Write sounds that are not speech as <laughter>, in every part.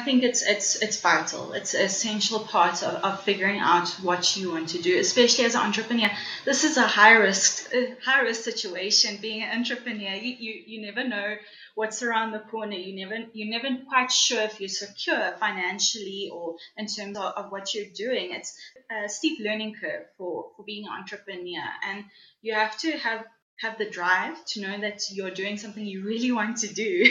think it's it's it's vital. It's an essential part of, of figuring out what you want to do, especially as an entrepreneur. This is a high risk uh, high risk situation. Being an entrepreneur, you, you, you never know what's around the corner. You never you're never quite sure if you're secure financially or in terms of, of what you're doing. It's a steep learning curve for, for being an entrepreneur, and you have to have have the drive to know that you're doing something you really <laughs> want to do.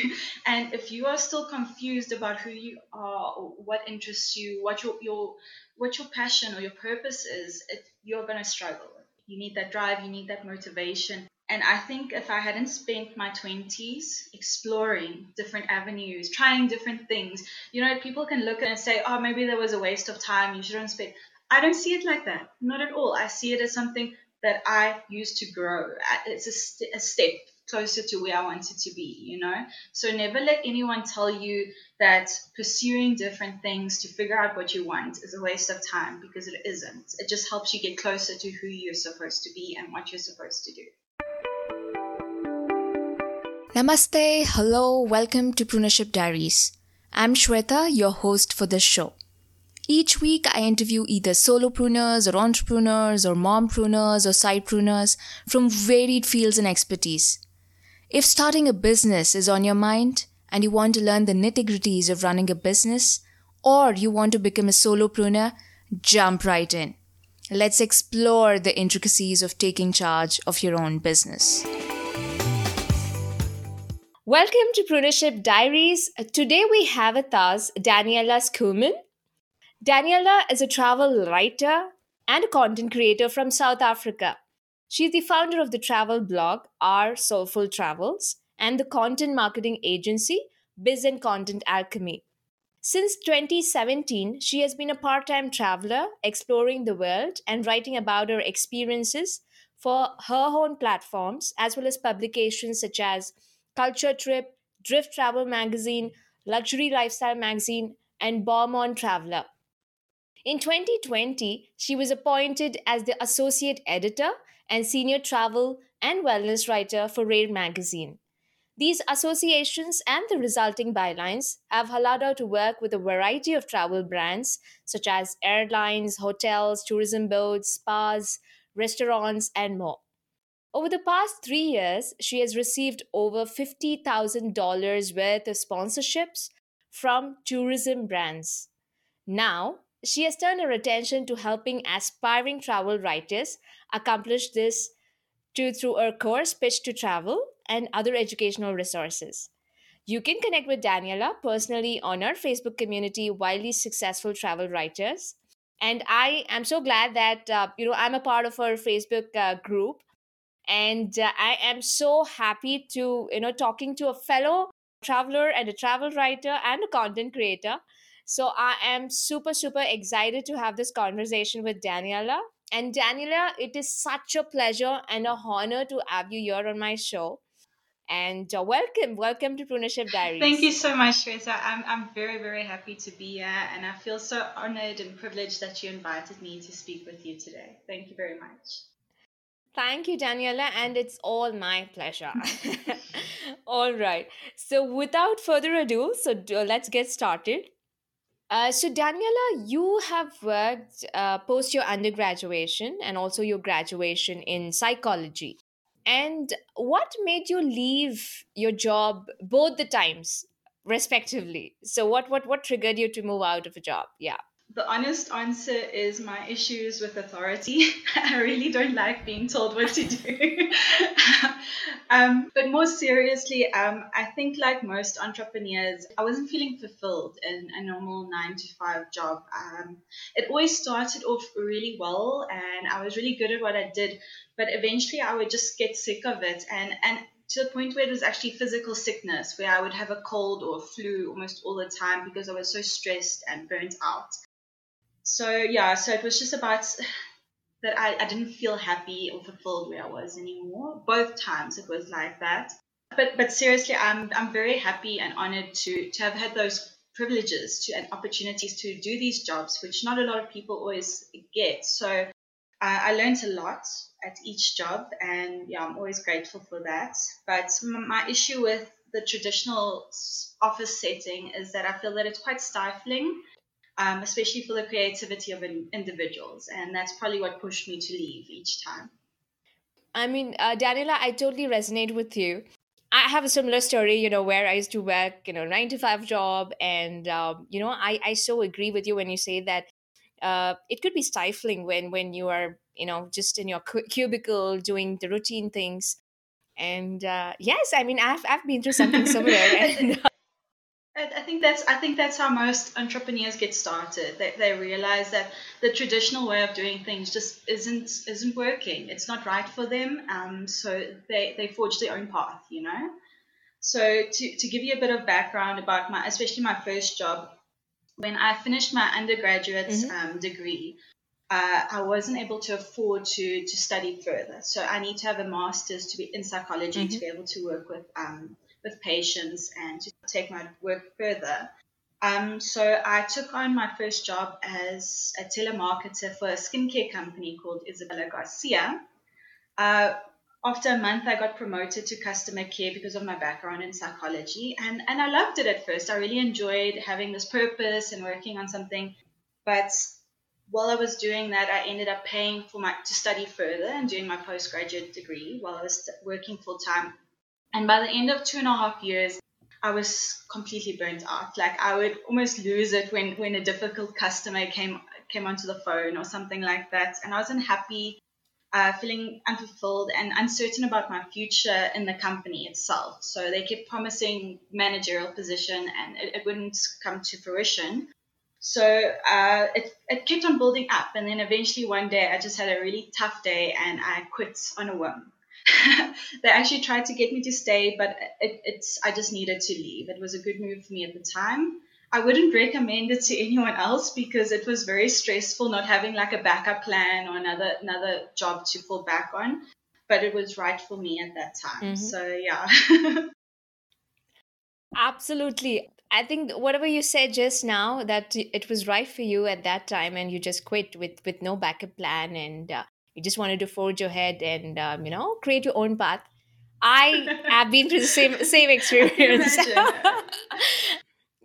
and if you are still confused about who you are, what interests you, what your your what your passion or your purpose is, it, you're going to struggle. You need that drive, you need that motivation. And I think if I hadn't spent my 20s exploring different avenues, trying different things, you know, people can look and say, oh, maybe there was a waste of time, you shouldn't spend. I don't see it like that. Not at all. I see it as something that I used to grow. It's a, st- a step closer to where I wanted to be, you know? So never let anyone tell you that pursuing different things to figure out what you want is a waste of time because it isn't. It just helps you get closer to who you're supposed to be and what you're supposed to do. Namaste, hello, welcome to Preneurship Diaries. I'm Shweta, your host for this show. Each week, I interview either solopreneurs or entrepreneurs or mompreneurs or sidepreneurs from varied fields and expertise. If starting a business is on your mind and you want to learn the nitty gritties of running a business, or you want to become a solopreneur, jump right in. Let's explore the intricacies of taking charge of your own business. Welcome to Preneurship Diaries. Today we have with us Daniela Schoeman. Daniela is a travel writer and a content creator from South Africa. She's the founder of the travel blog Our Soulful Travels and the content marketing agency Biz and Content Alchemy. Since 2017, she has been a part time traveler exploring the world and writing about her experiences for her own platforms as well as publications such as Culture Trip, Drift Travel Magazine, Luxury Lifestyle Magazine, and Beau Monde Traveler. In 2020, she was appointed as the associate editor and senior travel and wellness writer for Rare magazine. These associations and the resulting bylines have allowed her to work with a variety of travel brands such as airlines, hotels, tourism boards, spas, restaurants, and more. Over the past three years, she has received over $50,000 worth of sponsorships from tourism brands. Now, she has turned her attention to helping aspiring travel writers accomplish this through her course Pitch to Travel and other educational resources. You can connect with Daniela personally on our Facebook community, Wildly Successful Travel Writers. And I am so glad that uh, you know I'm a part of her Facebook uh, group, and uh, I am so happy to you know talking to a fellow traveler and a travel writer and a content creator so I am super, super excited to have this conversation with Daniela. And Daniela, it is such a pleasure and a honor to have you here on my show. And uh, welcome, welcome to Preneurship <laughs> Diaries. Thank you so much, Shweta. I'm, I'm very, very happy to be here, and I feel so honored and privileged that you invited me to speak with you today. Thank you very much. Thank you, Daniela, and it's all my pleasure. <laughs> all right. So, without further ado, so let's get started. Uh, so, Daniela, you have worked uh, post your undergraduation and also your graduation in psychology. And what made you leave your job both the times, respectively? So, what what what triggered you to move out of a job? Yeah the honest answer is my issues with authority. <laughs> I really don't like being told what to do. <laughs> um, but more seriously, um, I think like most entrepreneurs, I wasn't feeling fulfilled in a normal nine to five job. Um, it always started off really well, and I was really good at what I did. But eventually, I would just get sick of it, and and to the point where it was actually physical sickness, where I would have a cold or flu almost all the time because I was so stressed and burnt out so yeah, so it was just about <sighs> that I, I didn't feel happy or fulfilled where I was anymore. Both times it was like that. But but seriously, I'm I'm very happy and honored to to have had those privileges to and opportunities to do these jobs, which not a lot of people always get. So I learned a lot at each job, and yeah, I'm always grateful for that. But my issue with the traditional office setting is that I feel that it's quite stifling, um, especially for the creativity of in, individuals, and that's probably what pushed me to leave each time. I mean, uh, Daniela, I totally resonate with you. I have a similar story, you know, where I used to work, you know, nine to five job, and um, you know, I I so agree with you when you say that uh, it could be stifling when when you are, you know, just in your cubicle doing the routine things. And uh, yes, I mean, I've I've been through something similar. <laughs> And, I think that's I think that's how most entrepreneurs get started. They, they realize that the traditional way of doing things just isn't isn't working. It's not right for them. Um, so they, they forge their own path, you know. So to, to give you a bit of background about my especially my first job, when I finished my undergraduate mm-hmm. um, degree, uh, I wasn't able to afford to to study further. So I need to have a master's to be in psychology mm-hmm. to be able to work with um, with patients and to take my work further. Um, so I took on my first job as a telemarketer for a skincare company called Isabella Garcia. Uh, after a month, I got promoted to customer care because of my background in psychology, and, and I loved it at first. I really enjoyed having this purpose and working on something. But while I was doing that, I ended up paying for my to study further and doing my postgraduate degree while I was working full time and by the end of two and a half years, I was completely burnt out. Like I would almost lose it when, when a difficult customer came came onto the phone or something like that. And I was unhappy, uh, feeling unfulfilled and uncertain about my future in the company itself. So they kept promising managerial position and it, it wouldn't come to fruition. So uh, it, it kept on building up. And then eventually one day I just had a really tough day and I quit on a whim. <laughs> they actually tried to get me to stay, but it, it's I just needed to leave. It was a good move for me at the time. I wouldn't recommend it to <laughs> anyone else because it was very stressful not having like a backup plan or another another job to fall back on. But it was right for me at that time. Mm-hmm. So yeah. <laughs> Absolutely. I think whatever you said just now that it was right for you at that time and you just quit with with no backup plan and uh, you just wanted to forge ahead and um, you know create your own path. I <laughs> have been through the same same experience. <laughs>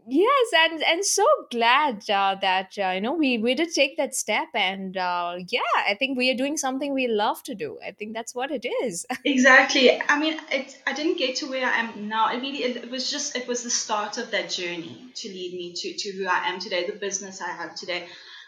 Yes and and so glad uh, that uh, you know we we did take that step and uh, yeah i think we are doing something we love to do. I think that's what it is. <laughs> Exactly. I mean it, i didn't get to where i am now. It really it, it was just it was the start of that journey to lead me to to who i am today the business i have today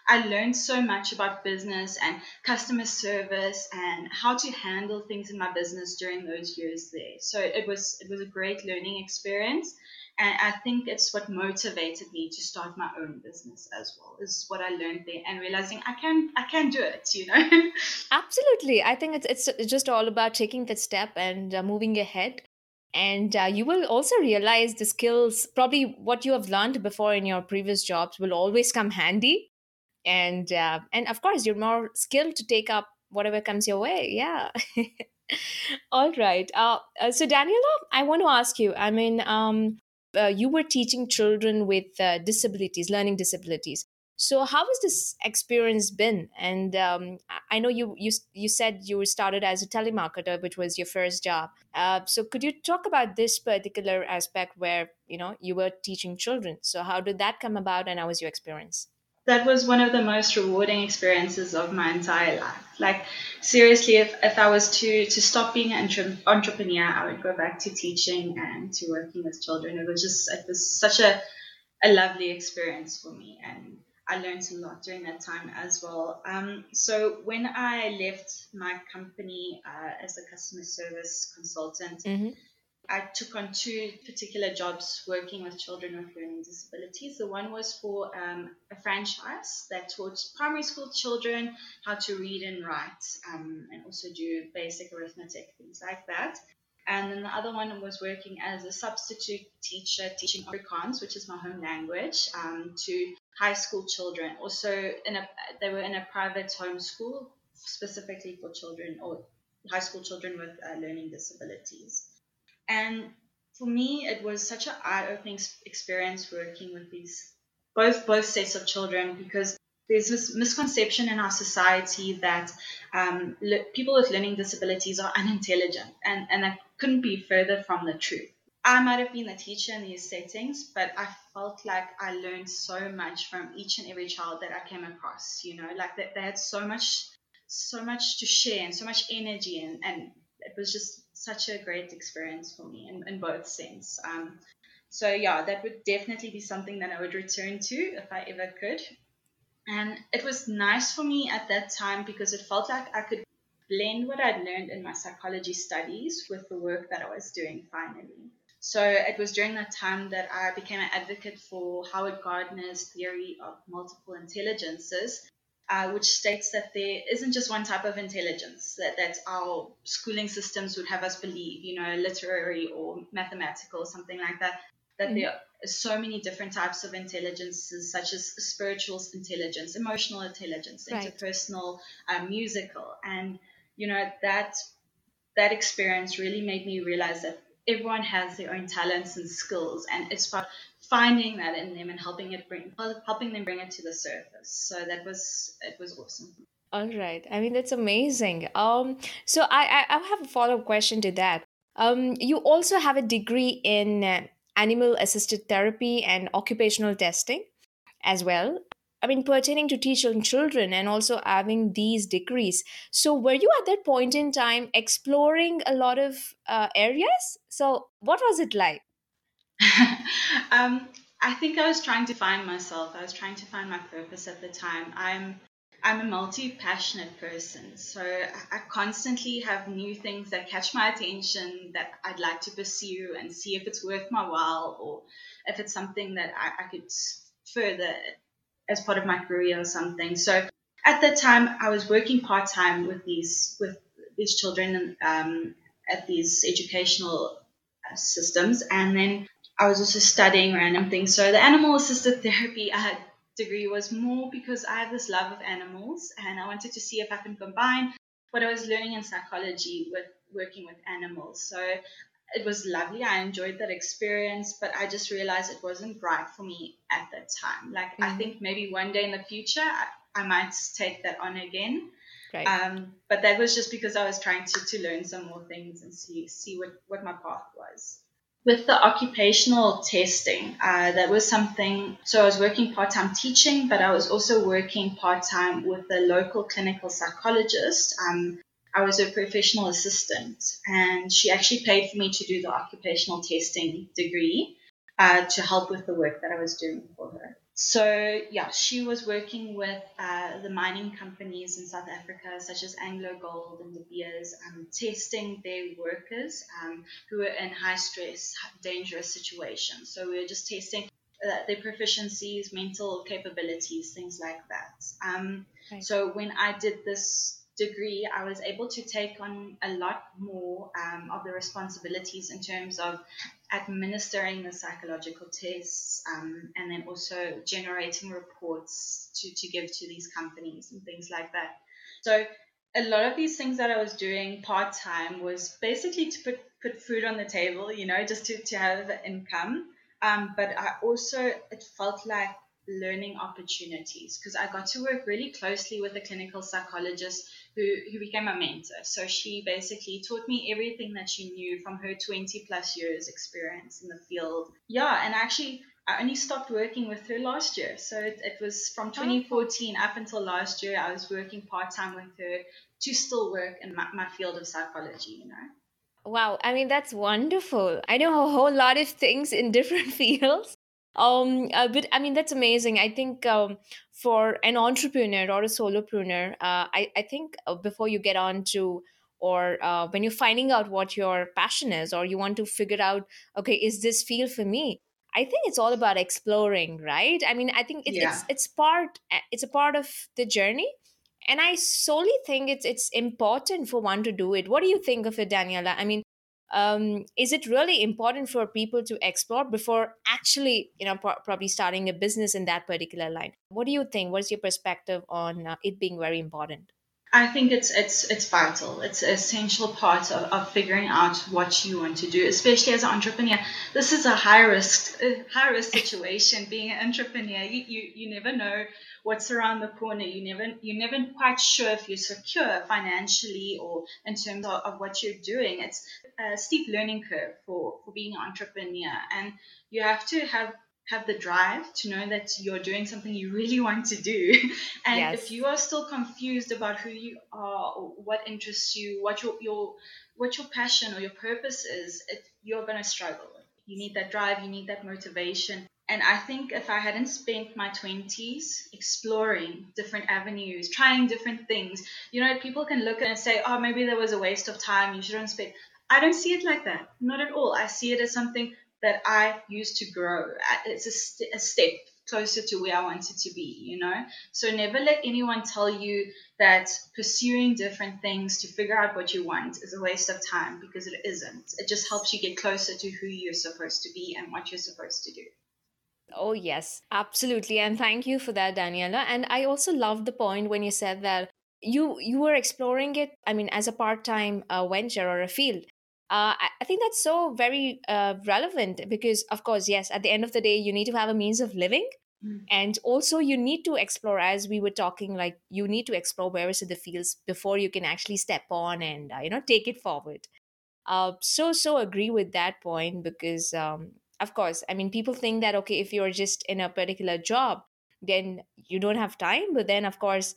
I learned so much about business and customer service and how to handle things in my business during those years there. So it was it was a great learning experience. And I think it's what motivated me to start my own business as well. Is what I learned there and realizing I can I can do it. You know. <laughs> Absolutely, I think it's it's just all about taking that step and uh, moving ahead and uh, you will also realize the skills probably what you have learned before in your previous jobs will always come handy and uh, and of course you're more skilled to take up whatever comes your way yeah. <laughs> All right uh, uh, so daniela i want to ask you i mean um, uh, you were teaching children with uh, disabilities learning disabilities. So how has this experience been? And um, i know you, you you said you started as a telemarketer which was your first job. Uh, so could you talk about this particular aspect where you know you were teaching children? So how did that come about and how was your experience that was one of the most rewarding experiences of my entire life. Like seriously, if, if I was to to stop being an entre- entrepreneur, I would go back to teaching and to working with children. It was just it was such a a lovely experience for me, and I learned a lot during that time as well. Um, so when I left my company uh, as a customer service consultant. Mm-hmm I took on two particular jobs working with children with learning disabilities. The one was for um, a franchise that taught primary school children how to read and write um, and also do basic arithmetic, things like that. And then the other one was working as a substitute teacher teaching Afrikaans, which is my home language, um, to high school children. Also, in a, they were in a private home school specifically for children or high school children with uh, learning disabilities. And for me, it was such an eye-opening experience working with these both both sets of children because there's this misconception in our society that um, le- people with learning disabilities are unintelligent, and, and that couldn't be further from the truth. I might have been the teacher in these settings, but I felt like I learned so much from each and every child that I came across. You know, like that they had so much, so much to share and so much energy, and, and it was just such a great experience for me in, in both sense. Um, so yeah, that would definitely be something that I would return to if I ever could. And it was nice for me at that time because it felt like I could blend what I'd learned in my psychology studies with the work that I was doing finally. So it was during that time that I became an advocate for Howard Gardner's theory of multiple intelligences, uh, which states that there isn't just one type of intelligence that, that our schooling systems would have us believe, you know, literary or mathematical, or something like that. That mm-hmm. there are so many different types of intelligences, such as spiritual intelligence, emotional intelligence, right. interpersonal, uh, musical, and you know that that experience really made me realize that everyone has their own talents and skills, and it's about finding that in them and helping it bring helping them bring it to the surface. So that was it was awesome. All right. I mean, that's amazing. Um, so I, I, I have a follow up question to that. Um, you also have a degree in uh, animal assisted therapy and occupational testing as well. I mean, pertaining to teaching children and also having these degrees. So, were you at that point in time exploring a lot of uh, areas? So, what was it like? <laughs> um, I think I was trying to find myself. I was trying to find my purpose at the time. I'm I'm a multi passionate person, so I constantly have new things that catch my attention that I'd like to pursue and see if it's worth my while or if it's something that I, I could further as part of my career or something. So at that time, I was working part time with these with these children um, at these educational uh, systems, and then I was also studying random things. So the animal assisted therapy had degree was more because I have this love of animals and I wanted to see if I can combine what I was learning in psychology with working with animals. So it was lovely. I enjoyed that experience, but I just realized it wasn't right for me at that time. Like, mm-hmm. I mm. think maybe one day in the future, I, I might take that on again. Right. Um, but that was just because I was trying to, to learn some more things and see see what, what my path was with the occupational testing, uh, that was something. So I was working part time teaching, but I was also working part time with a local clinical psychologist. Um, I was a professional assistant, and she actually paid for me to do the occupational testing degree uh, to help with the work that I was doing for her. So yeah, she was working with uh, the mining companies in South Africa, such as Anglo Gold and De Beers, um, testing their workers um, who were in high stress, dangerous situations. So we were just testing uh, their proficiencies, mental capabilities, things like that. Um, okay. So when I did this degree, I was able to take on a lot more um, of the responsibilities in terms of administering the psychological tests um, and then also generating reports to, to give to these companies and things like that. So a lot of these things that I was doing part time was basically to put, put food on the table, you know, just to, to have income. Um, but I also, it felt like learning opportunities because I got to work really closely with a clinical psychologist who, who became a mentor. So she basically taught me everything that she knew from her 20 plus years experience in the field. Yeah, and actually, I only stopped working with her last year. So it, it was from 2014 up until last year, I was working part time with her to still work in my, my field of psychology, you know. Wow, I mean, that's wonderful. I know a whole lot of things in different <laughs> fields um uh, but i mean that's amazing. I think um, for an entrepreneur or a solopreneur uh, I, I think uh, before you get on to or uh, when you're finding out what your passion is or you want to figure out okay is this field for me? I think it's all about exploring right? I mean i think it's yeah. it's, it's part uh, it's a part of the journey. And i solely think it's it's important for one to do it. What do you think of it daniela? I mean um, is it really important for people to explore before actually you know pro- probably starting a business in that particular line? What do you think? What's your perspective on uh, it being very important I think it's it's it's vital. It's an essential part of, of figuring out what you want to do, especially as an entrepreneur. This is a high risk <laughs> high risk situation. Being an entrepreneur, you, you you never know what's around the corner. You never you're never quite sure if you're secure financially or in terms of, of what you're doing. It's a steep learning curve for for being an entrepreneur, and you have to have have the drive to know that you're doing something you really want to do. <laughs> and yes. if you are still confused about who you are or what interests you, what your your what your passion or your purpose is, it, you're going to struggle. You need that drive, you need that motivation. And I think if I hadn't spent my 20s exploring different avenues, trying different things, you know, people can look and say, oh, maybe there was a waste of time, you shouldn't spend. I don't see it like that. Not at all. I see it as something that I used to grow. It's a, st- a step closer to where I wanted to be, you know? So never let anyone tell you that pursuing different things to figure out what you want is a waste of time because it isn't. It just helps you get closer to who you're supposed to be and what you're supposed to do. Oh, yes, absolutely. And thank you for that, Daniela. And I also loved the point when you said that you you were exploring it i mean as a part-time uh, venture or a field uh, I, think that's so very uh, relevant because, of course, yes, at the end of the day, you need to have a means of living. Mm. And also, you need to explore, as we were talking, like you need to explore where is the fields before you can actually step on and uh, you know take it forward. Uh, so so agree with that point because, um, of course, I mean, people think that okay, if you're just in a particular job, then you don't have time. But then, of course,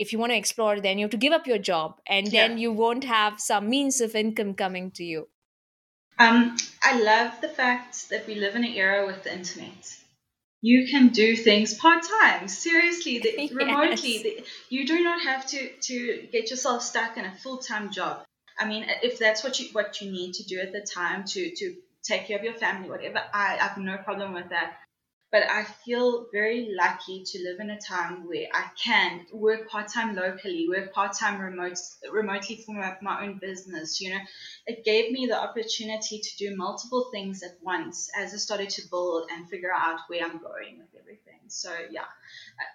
if you want to explore then you have to give up your job and then yeah. you won't have some means of income coming to you. Um, i love the fact that we live in an era with the internet. You can do things part-time. Seriously the, <laughs> yes. remotely the, you do not have to to get yourself stuck in a full-time job. I mean if that's what you what you need to do at the time to to take care of your family whatever i, I have no problem with that but I feel very lucky to live in a time where I can work part time locally, work part time remote, remotely for my, my, own business. You know, it gave me the opportunity to do multiple things at once as I started to build and figure out where I'm going with everything. So yeah,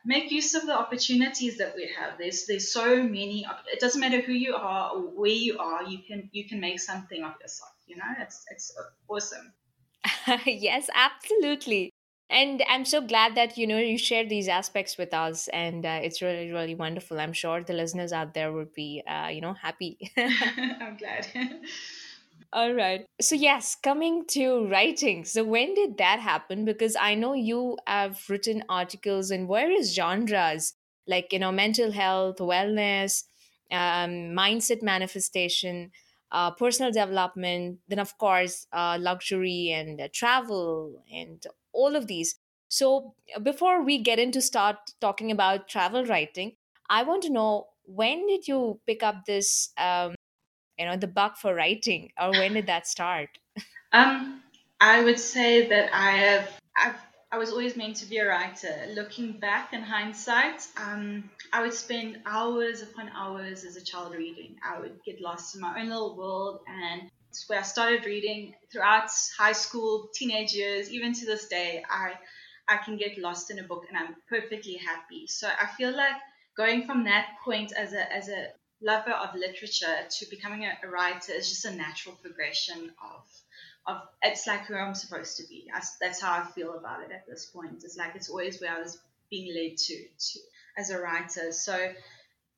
make use of the opportunities that we have. There's there's so many. It doesn't matter who you are or where you are. You can you can make something of yourself. You know, it's it's uh, awesome. <laughs> yes, absolutely and i'm so glad that you know you shared these aspects with us and uh, it's really really wonderful. I'm sure the listeners out there would be uh, you know happy. <laughs> I'm glad. <laughs> All right. So yes coming to writing. So when did that happen? Because i know you have written articles in various genres like you know mental health wellness um, mindset manifestation uh, personal development then of course uh, luxury and uh, travel and all of these. So before we get into start talking about travel writing, I want to know when did you pick up this, um, you know, the bug for writing, or when did that start? Um, I would say that I have, I've, I was always meant to be a writer. Looking back in hindsight, um, I would spend hours upon hours as a child reading. I would get lost in my own little world and it's where I started reading throughout high school, teenage years, even to this day, I I can get lost in a book and I'm perfectly happy. So I feel like going from that point as a as a lover of literature to becoming a, a writer is just a natural progression of it's like who I'm supposed to be. That's, that's how I feel about it at this point. It's like it's always where I was being led to to as a writer. So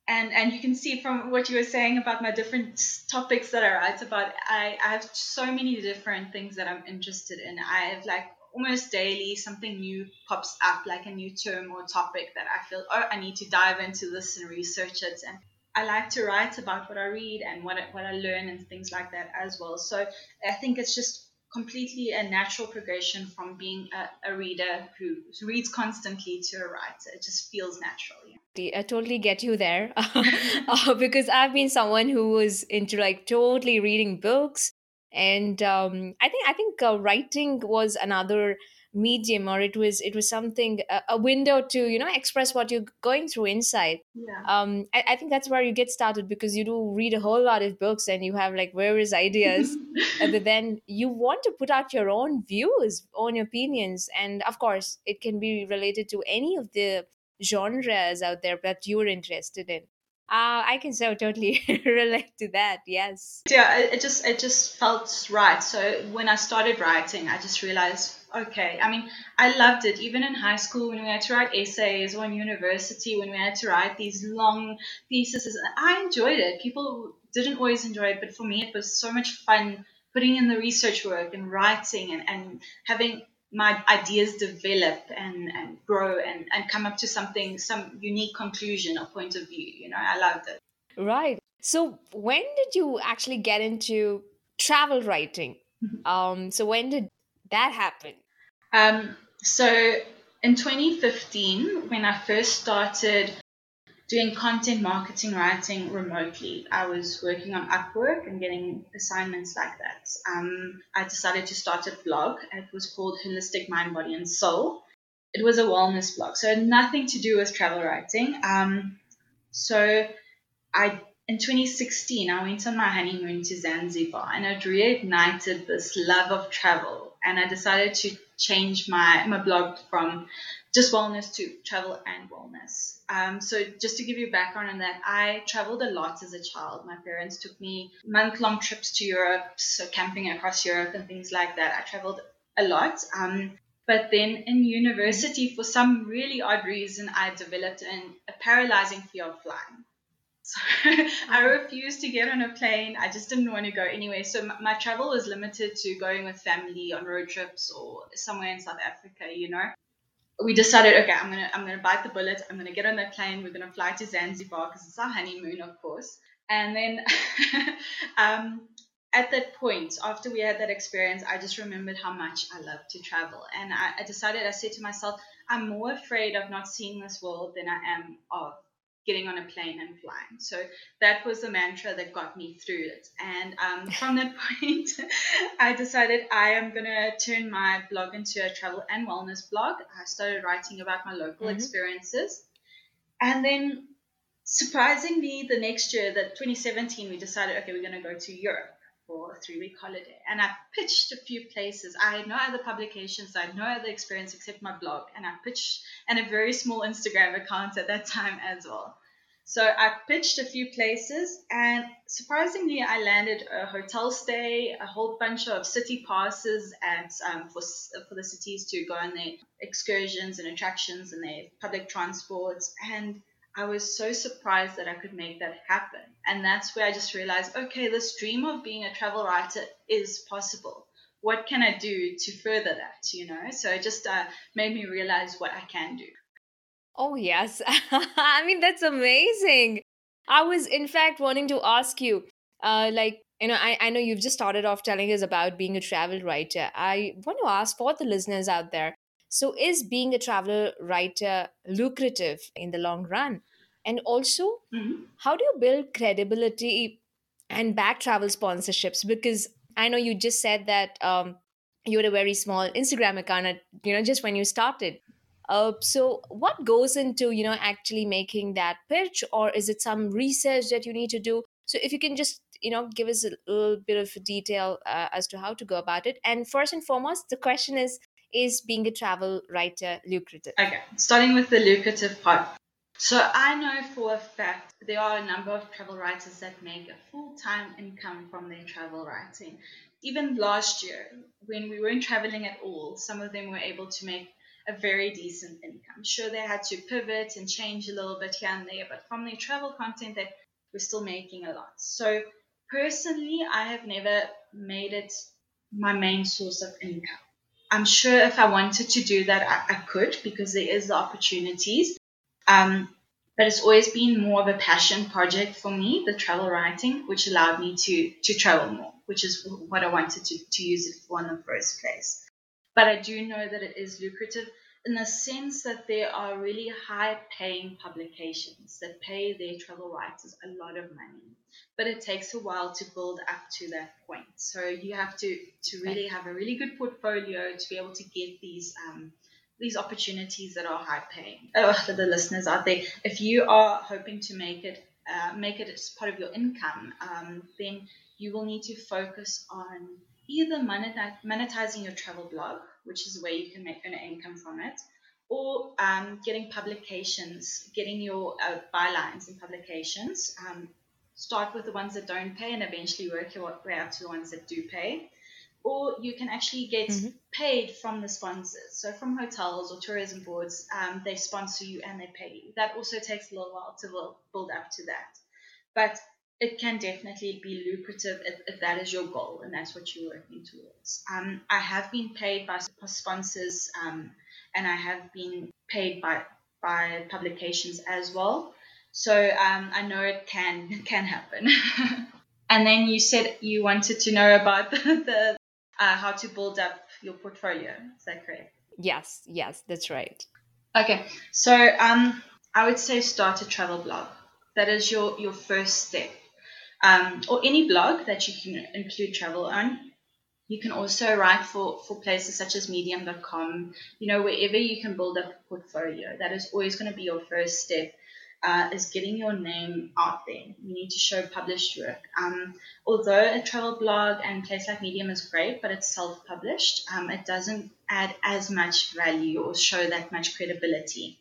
and and you can see from what you were saying about my different topics that I write about, I, I have so many different things that I'm interested in. I have like almost daily something new pops up, like a new term or topic that I feel, oh, I need to dive into this and research it. And I like to write about what I read and what I, what I learn and things like that as well. So I think it's just completely a natural progression from being a, a reader who, reads constantly to a writer. It just feels natural. Yeah. I totally get you there <laughs> uh, because I've been someone who was into like totally reading books, and um, I think I think uh, writing was another medium or it was it was something a, a, window to you know express what you're going through inside. Yeah. um I, I, think that's where you get started because you do read a whole lot of books and you have like various ideas. <laughs> But then you want to put out your own views own opinions. And of course it can be related to any of the genres out there that you're interested in Uh, I can so totally <laughs> relate to that. Yes. Yeah, it just it just felt right. So when I started writing, I just realized, okay. I mean, I loved it. Even in high school, when we had to write essays, or in university, when we had to write these long theses, I enjoyed it. People didn't always enjoy it, but for me, it was so much fun putting in the research work and writing and, and having my ideas develop and, and grow and, and come up to something, some unique conclusion or point of view. You know, I loved it. Right. So when did you actually get into travel writing? <laughs> Um, so when did that happen? Um, so in 2015, when I first started doing content marketing writing remotely. I was working on Upwork and getting assignments like that. Um, I decided to start a blog. It was called Holistic Mind, Body, and Soul. It was a wellness blog, so nothing to do with travel writing. Um, so I in 2016, I went on my honeymoon to Zanzibar and it reignited this love of travel. And I decided to change my, my blog from just wellness to travel and wellness. Um, so just to give you background on that, I traveled a lot as a child. My parents took me month long trips to Europe, so camping across Europe and things like that. I traveled a lot. Um, but then in university, for some really odd reason, I developed an, a paralyzing fear of flying. <laughs> So I refused to get on a plane. I just didn't want to go anyway. So my, my travel was limited to going with family on road trips or somewhere in South Africa, you know we decided, okay, I'm gonna I'm gonna bite the bullet. I'm gonna get on that plane. We're gonna fly to Zanzibar because it's our honeymoon, of course. And then <laughs> um, at that point, after we had that experience, I just remembered how much I love to travel, and I, I decided. I said to myself, I'm more afraid of not seeing this world than I am of getting on a plane and flying. So that was the mantra that got me through it. And um, from that <laughs> point, I decided I am going to turn my blog into a travel and wellness blog. I started writing about my local mm-hmm. experiences. And then surprisingly, the next year, that 2017, we decided, okay, we're going to go to Europe for a three week holiday. And I pitched a few places. I had no other publications, I had no other experience except my blog. And I pitched, and a very small Instagram account at that time as well. So I pitched a few places, and surprisingly, I landed a hotel stay, a whole bunch of city passes at um, for for the cities to go on their excursions and attractions and their public transports, and I was so surprised that I could make that happen. And that's where I just realized, okay, this dream of being a travel writer is possible. What can I do to further that, you know? So it just uh, made me realize what I can do. Oh, yes. <laughs> I mean, that's amazing. I was, in fact, wanting to ask you, uh, like, you know, I, I know you've just started off telling us about being a travel writer. I want to ask for the listeners out there so, is being a travel writer lucrative in the long run? And also, mm-hmm. how do you build credibility and back travel sponsorships? Because I know you just said that um, you had a very small Instagram account, at, you know, just when you started. Uh, so, what goes into you know actually making that pitch, or is it some research that you need to do? So, if you can just you know give us a little bit of detail uh, as to how to go about it. And first and foremost, the question is is being a travel writer lucrative? Okay, starting with the lucrative part. So I know for a fact there are a number of travel writers that make a full-time income from their travel writing. Even last year, when we weren't traveling at all, some of them were able to make a very decent income. Sure, they had to pivot and change a little bit here and there, but from their travel content, they were still making a lot. So personally, I have never made it my main source of income. I'm sure if I wanted to do that, I, I could because there is the opportunities. Um, but it's always been more of a passion project for me, the travel writing, which allowed me to to travel more, which is what I wanted to, to use it for in the first place. But I do know that it is lucrative in the sense that there are really high paying publications that pay their travel writers a lot of money but it takes a while to build up to that point so you have to to really have a really good portfolio to be able to get these um, these opportunities that are high paying oh, for the listeners out there if you are hoping to make it uh, make it as part of your income um, then you will need to focus on either monetizing your travel blog which is where you can make an income from it, or um, getting publications, getting your uh, bylines in publications. Um, start with the ones that don't pay and eventually work your way up to the ones that do pay. Or you can actually get mm-hmm. paid from the sponsors. So from hotels or tourism boards, um, they sponsor you and they pay you. That also takes a little while to build up to that. But it can definitely be lucrative if, if, that is your goal and that's what you're working towards. Um, I have been paid by sponsors um, and I have been paid by by publications as well. So um, I know it can <laughs> can happen. <laughs> and then you said you wanted to know about <laughs> the, the uh, how to build up your portfolio. Is that correct? Yes, yes, that's right. Okay, so um, I would say start a travel blog. That is your your first step um, or any blog that you can include travel on. You can also write for, for places such as medium.com, you know, wherever you can build up a portfolio. That is always going to be your first step. Uh, is getting your name out there. You need to show published work. Um, although a travel blog and place like Medium is great, but it's self-published, um, it doesn't add as much value or show that much credibility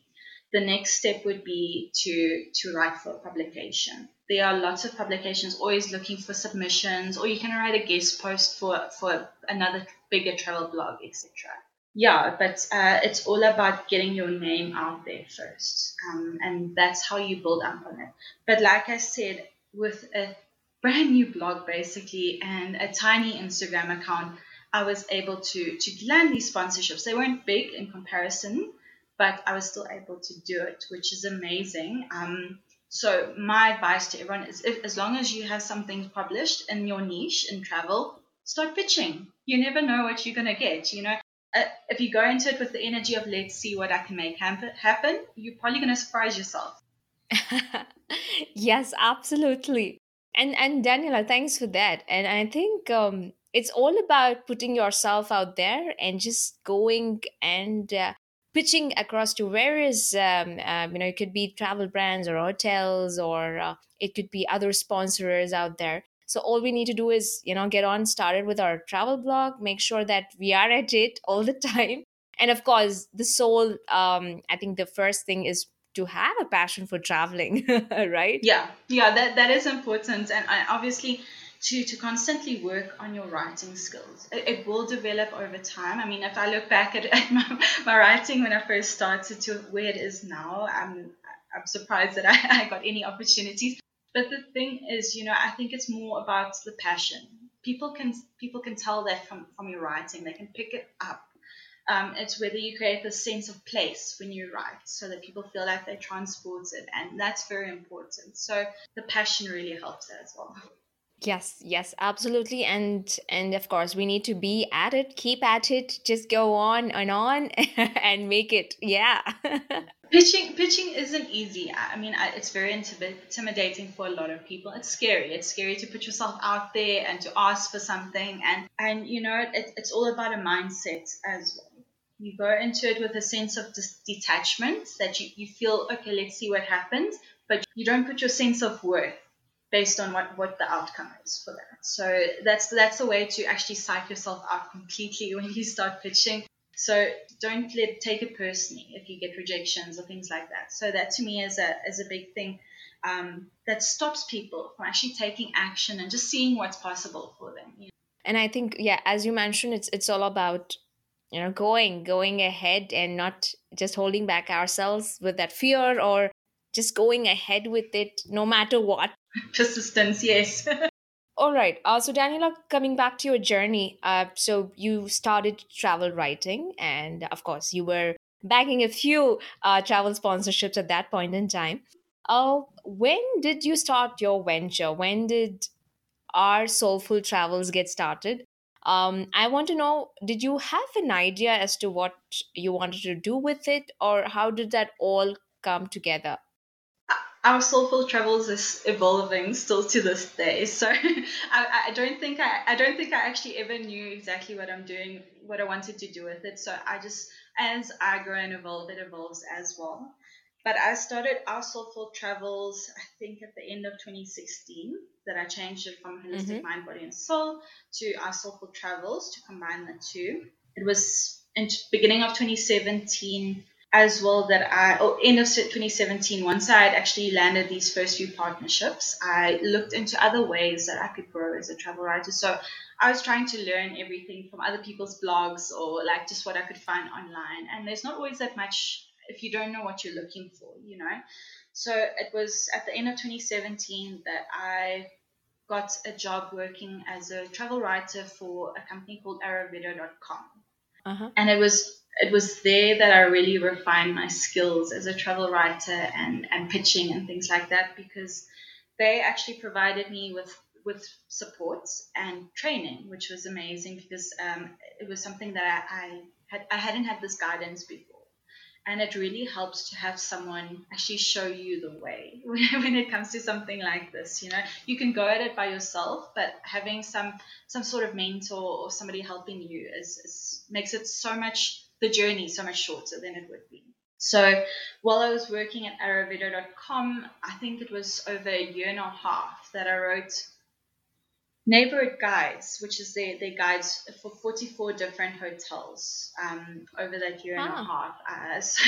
the next step would be to to write for publication. There are lots of publications always looking for submissions, or you can write a guest post for for another bigger travel blog, etc. Yeah, but uh, it's all about getting your name out there first, um, and that's how you build up on it. But like I said, with a brand new blog basically and a tiny Instagram account, I was able to to land these sponsorships. They weren't big in comparison, but I was still able to do it, which is amazing. Um, so my advice to everyone is if, as long as you have something published in your niche in travel, start pitching. You never know what you're going to get. You know, uh, if you go into it with the energy of let's see what I can make happen, you're probably going to surprise yourself. <laughs> yes, absolutely. And and Daniela, thanks for that. And I think um, it's all about putting yourself out there and just going and uh, pitching across to various um, um, you know it could be travel brands or hotels or uh, it could be other sponsors out there so all we need to do is you know get on started with our travel blog make sure that we are at it all the <laughs> time and of course the soul, um, i think the first thing is to have a passion for traveling <laughs> right yeah yeah that, that is important and I, obviously to, to constantly work on your writing skills. It, it, will develop over time. I mean, if I look back at, <laughs> at my, my, writing when I first started to where it is now, I'm, I'm surprised that I, I got any opportunities. But the thing is, you know, I think it's more about the passion. People can people can tell that from, from your writing. They can pick it up. Um, it's whether you create the sense of place when you write so that people feel like they're transported and that's very important so the passion really helps that as well Yes, yes, absolutely. And and of course we need to be at it, keep at it, just go on and on <laughs> and make it. Yeah. <laughs> pitching pitching isn't easy. I mean, it's very intimidating for a lot of people. It's scary. It's scary to put yourself out there and to ask for something and and you know, it, it's all about a mindset as well. You go into it with a sense of detachment that you, you feel, okay, let's see what happens, but you don't put your sense of worth based on what, what the outcome is for that. So that's that's a way to actually psych yourself out completely when you start pitching. So don't let take it personally if you get rejections or things like that. So that to me is a is a big thing um, that stops people from actually taking action and just seeing what's possible for them. You know? And I think yeah, as you mentioned, it's it's all about you know going going ahead and not just holding back ourselves with that fear or just going ahead with it no matter what <laughs> persistence yes <laughs> all right uh, so daniela coming back to your journey uh, so you started travel writing and of course you were bagging a few uh, travel sponsorships at that point in time. Uh, when did you start your venture? When did our soulful travels get started? Um, i want to know did you have an idea as to what you wanted to do with it or how did that all come together our soulful travels is evolving still to this day. <laughs> So I, I don't think I, I don't think I actually ever knew exactly what I'm doing, what I wanted to do with it. So I just as I grow and evolve, it evolves as well. But I started our soulful travels, I think at the end of 2016, that I changed it from holistic mm-hmm. mind, body, and soul to our soulful travels to combine the two. It was in beginning of 2017 as well that I, oh, end of 2017, once I had actually landed these first few partnerships, I looked into other ways that I could grow as a travel writer. So I was trying to learn everything from other people's blogs or like just what I could find online. And there's not always that much if you don't know what you're looking for, you know. So it was at the end of 2017 that I got a job working as a travel writer for a company called Aravido.com. Uh-huh. And it was it was there that I really refined my skills as a travel writer and, and pitching and things like that because they actually provided me with with support and training, which was amazing because um, it was something that I, I had I hadn't had this guidance before. And it really helps to have someone actually show you the way <laughs> when it comes to something like this you know? You can go at it by yourself but having some some sort of mentor or somebody helping you is, is makes it so much the journey so much shorter than it would be so while I was working at arrivedo.com, I think it was over a year and a half that I wrote neighborhood guides, which is their, their guides for 44 different hotels um, over that year and a ah. half. Uh, <laughs> so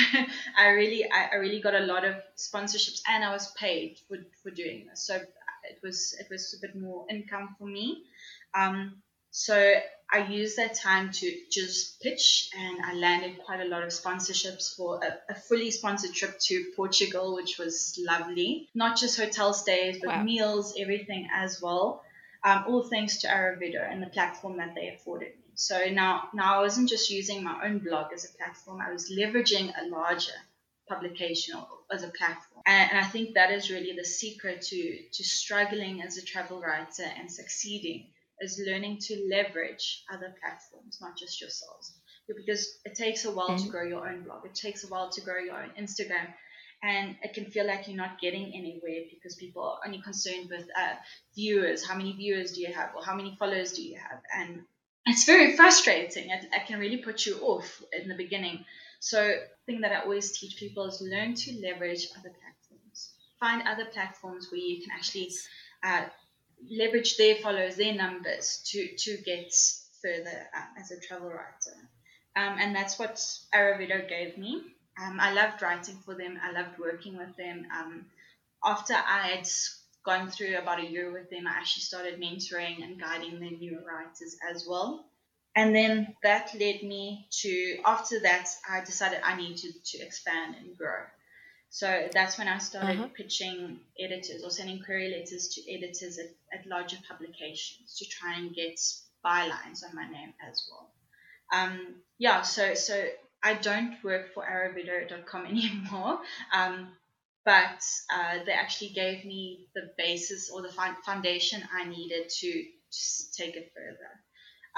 I really, I, I, really got a lot of sponsorships, and I was paid for, for doing this. So it was, it was a bit more income for me. Um, so I used that time to just pitch, and I landed quite a lot of sponsorships for a, a fully sponsored trip to Portugal, which was lovely. Not just hotel stays, but wow. meals, everything as well um, all thanks to Arrivedo and the platform that they afforded me. So now, now I wasn't just using my own blog as a platform, I was leveraging a larger publication as a platform. And, and I think that is really the secret to, to struggling as a travel writer and succeeding is learning to leverage other platforms, not just yourselves. Because it takes a while mm-hmm. to grow your own blog. It takes a while to grow your own Instagram and it can feel like you're not getting anywhere because people are only concerned with uh, viewers. How many viewers do you have, or how many followers do you have? And it's very frustrating. It, it can really put you off in the beginning. So, the thing that I always teach people is learn to leverage other platforms. Find other platforms where you can actually uh, leverage their followers, their numbers to to get further uh, as a travel writer. Um, and that's what Arrivedo gave me. Um, I loved writing for them. I loved working with them. Um, after I had gone through about a year with them, I actually started mentoring and guiding the new writers as well. And then that led me to, after that, I decided I needed to, to expand and grow. So that's when I started uh-huh. pitching editors or sending query letters to editors at, at larger publications to try and get bylines on my name as well. Um, yeah, so so I don't work for Arrivedo.com <laughs> anymore. Um, but uh, they actually gave me the basis or the foundation I needed to, to take it further.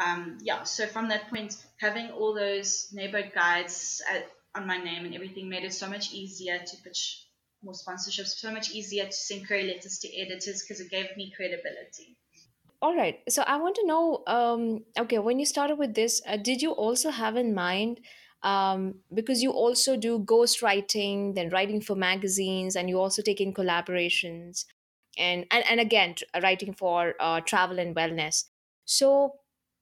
Um, yeah, so from that point, having all those neighborhood guides at, on my name and everything made it so much easier to pitch more sponsorships, so much easier to send query letters to editors because it gave me credibility. All right. So I want to know um, okay, when you started with this, uh, did you also have in mind um, because you also do ghost writing, then writing for magazines, and you also take in collaborations, and and, and again writing for uh, travel and wellness. So,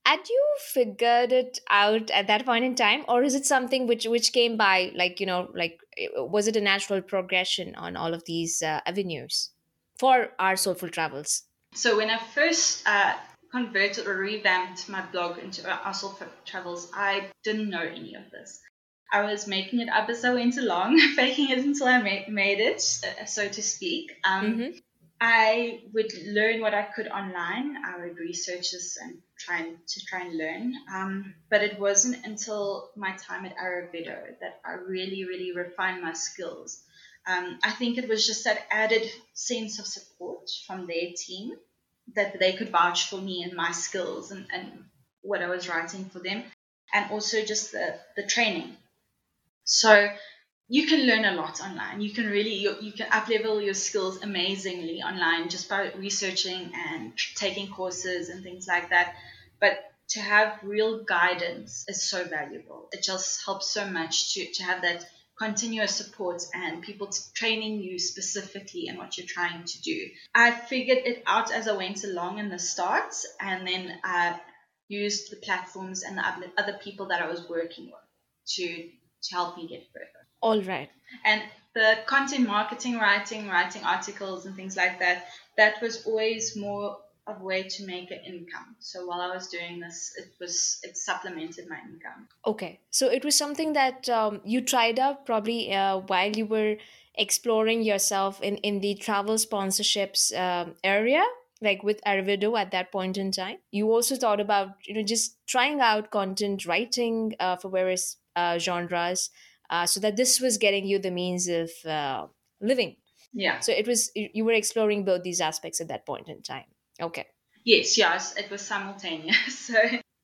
had you figured it out at that point in time, or is it something which which came by, like you know, like was it a natural progression on all of these uh, avenues for our soulful travels? So when I first uh, converted or revamped my blog into our soulful Travels, I didn't know any of this. I was making it up as I went along, <laughs> faking it until I made, made it, uh, so to speak. Um, mm-hmm. I would learn what I could online. I would research this and try and, to try and learn. Um, but it wasn't until my time at Arrivedo that I really, really refined my skills. Um, I think it was just that added sense of support from their team that they could vouch for me and my skills and, and what I was writing for them, and also just the, the training. So you can learn a lot online. You can really you, you can uplevel your skills amazingly online just by researching and taking courses and things like that. But to have real guidance is so valuable. It just helps so much to, to have that continuous support and people training you specifically in what you're trying to do. I figured it out as I went along in the start and then I used the platforms and the other people that I was working with to, to help me get further. All right. And the content marketing, writing, writing articles and things like that, that was always more of a way to make an income. So while I was doing this, it was it supplemented my income. Okay. So it was something that um, you tried out probably uh, while you were exploring yourself in, in the travel sponsorships um, area, like with Arrivedo at that point in time. You also thought about, you know, just trying out content writing uh, for various uh, genres uh, so that this was getting you the means of uh, living. Yeah. So it was, you you were exploring both these aspects at that point in time. Okay. Yes, yes, it was simultaneous. <laughs> So,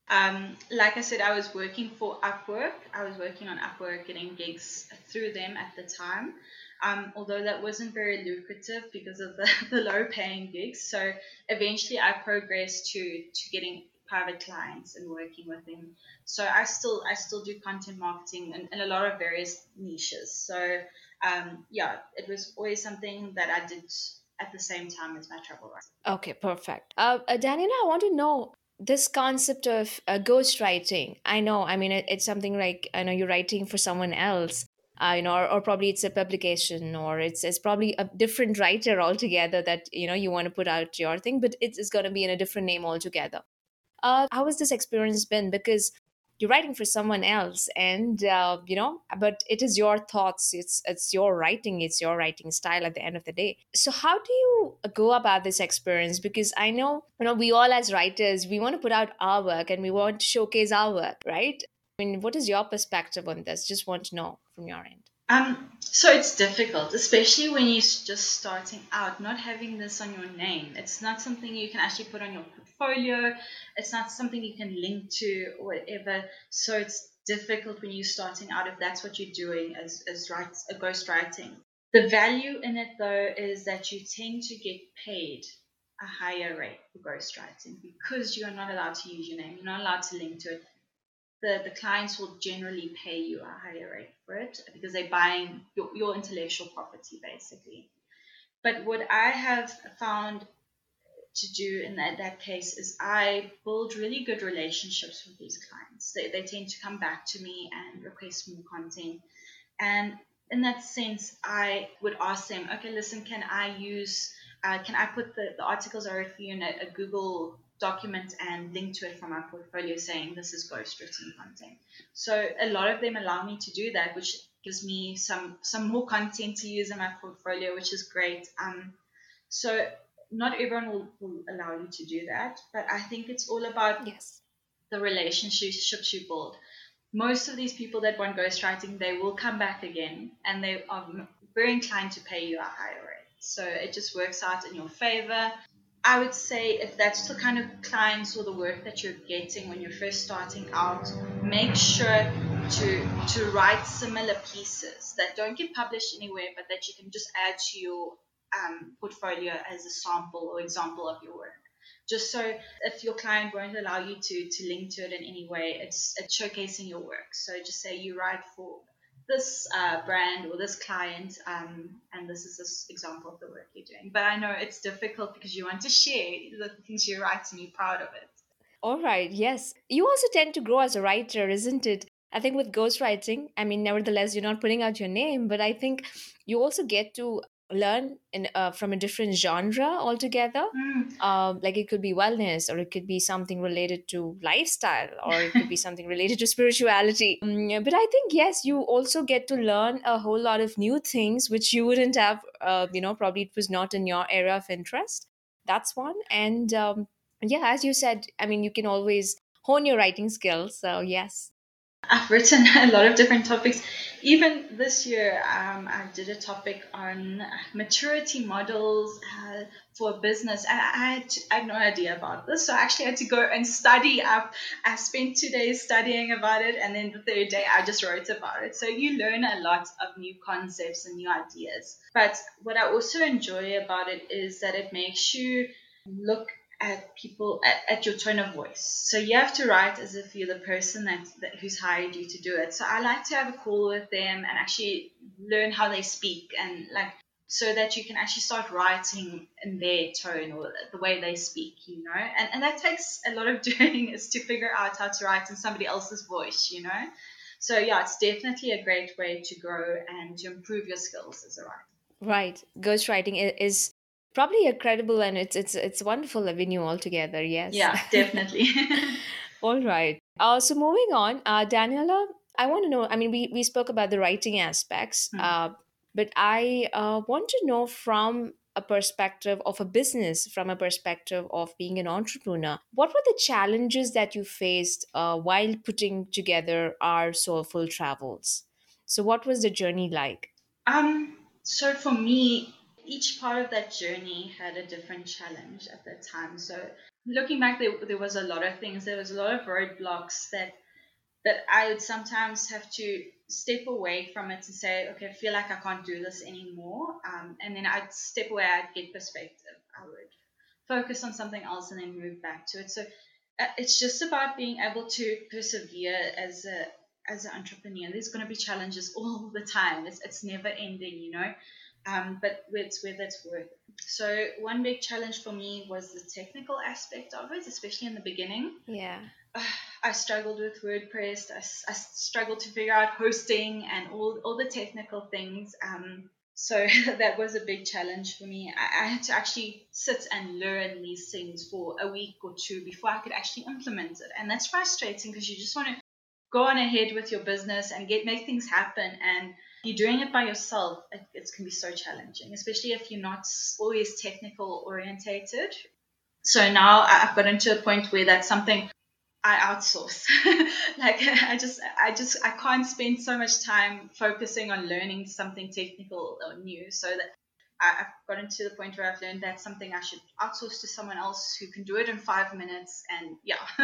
um, like I said, I was working for Upwork. I was working on Upwork, getting gigs through them at the time. Um, although that wasn't very lucrative because of the, <laughs> the low paying gigs. So eventually I progressed to, to getting private clients and working with them. So I still I still do content marketing in, in a lot of various niches. So um, yeah, it was always something that I did at the same time as my travel writing. Okay, perfect. Uh, uh, Daniela, I want to know this concept of uh, ghostwriting. I know, I mean, it, it's something like I know you're writing for someone else, uh, you know, or, or probably it's a publication, or it's it's probably a different writer altogether that you know you want to put out your thing, but it's, it's going to be in a different name altogether. Uh, how has this experience been? Because you're writing for someone else and uh, you know but it is your thoughts it's it's your writing it's your writing style at the end of the day. So how do you go about this experience? Because i know you know we all as writers we want to put out our work and we want to showcase our work right? I mean what is your perspective on this? Just want to know from your end Um, so it's difficult, especially when you're just starting out, not having this on your name. It's not something you can actually put on your portfolio. It's not something you can link to or whatever. So it's difficult when you're starting out if that's what you're doing as, as write, a ghostwriting. The value in it though is that you tend to get paid a higher rate for ghostwriting because you are not allowed to use your name. You're not allowed to link to it the, the clients will generally pay you a higher rate because they're buying your, your intellectual property basically. But what I have found to do in that, that case is I build really good relationships with these clients. They, they tend to come back to me and request more content. And in that sense, I would ask them, okay, listen, can I use, uh, can I put the, the articles I wrote for you in a, a Google document and link to it from my portfolio saying this is ghost written content. So a lot of them allow me to do that, which gives me some some more content to use in my portfolio, which is great. Um, so not everyone will, will allow you to do that, but I think it's all about yes the relationships you build. Most of these people that want ghostwriting, they will come back again and they are very inclined to pay you a higher rate. So it just works out in your favor. I would say if that's the kind of clients or the work that you're getting when you're first starting out, make sure to to write similar pieces that don't get published anywhere, but that you can just add to your um, portfolio as a sample or example of your work. Just so if your client won't allow you to to link to it in any way, it's it's showcasing your work. So just say you write for this uh, brand or this client, um, and this is this example of the work you're doing. But I know it's difficult because you want to share the things you write and you're proud of it. all right yes you also tend to grow as a writer isn't it i think with ghostwriting i mean nevertheless you're not putting out your name but i think you also get to learn in uh, from a different genre altogether. Mm. um, like it could be wellness or it could be something related to lifestyle or it could be something related to spirituality. Mm, but i think yes you also get to learn a whole lot of new things which you wouldn't have uh, you know probably it was not in your area of interest. That's one. And um, yeah as you said i mean you can always hone your writing skills. So yes. I've written <laughs> a lot of different topics. Even this year, um, I did a topic on maturity models uh, for business. And I had, I had no idea about this. So I actually had to go and study up. I spent two days studying about it. And then the third day, I just wrote about it. So you learn a lot of new concepts and new ideas. But what I also enjoy about it is that it makes you look at people at, at your tone of voice. So you have to write as if you're the person that, that who's hired you to do it. So I like to have a call with them and actually learn how they speak and like so that you can actually start writing in their tone or the way they speak, you know. And and that takes a lot of <laughs> doing is to figure out how to write in somebody else's voice, you know. So yeah, it's definitely a great way to grow and to improve your skills as a writer. Right. Ghostwriting is probably incredible and it's it's it's wonderful avenue altogether. Yes. Yeah, <laughs> definitely. <laughs> All right. Uh, so moving on, uh, Daniela, I want to know. I mean, we we spoke about the writing aspects, Hmm. uh, but I uh, want to know from a perspective of a business, from a perspective of being an entrepreneur, what were the challenges that you faced uh, while putting together our soulful travels? So, what was the journey like? Um, so for me, each part of that journey had a different challenge at that time. So looking back, there, there was a lot of things. There was a lot of roadblocks that that I would sometimes have to step away from it and say, okay, I feel like I can't do this anymore. Um, and then I'd step away, I'd get perspective. I would focus on something else and then move back to it. So uh, it's just about being able to persevere as a as an entrepreneur. There's going to be challenges <laughs> all the time. It's, it's never ending, you know. Um, but it's whether it's worth it. So one big challenge for me was the technical aspect of it, especially in the beginning. Yeah. <sighs> I struggled with WordPress. I, I struggled to figure out hosting and all, all the technical things. Um, so <laughs> that was a big challenge for me. I, I had to actually sit and learn these things for a week or two before I could actually implement it. And that's frustrating because you just want to go on ahead with your business and get make things happen. And you're doing it by yourself. It, can be so challenging, especially if you're not always technical orientated. So now I've gotten to a point where that's something I outsource. <laughs> like I just I just I can't spend so much time focusing on learning something technical or new. So that I've gotten to the point where I've learned that's something I should outsource to someone else who can do it in five minutes. And yeah, <laughs>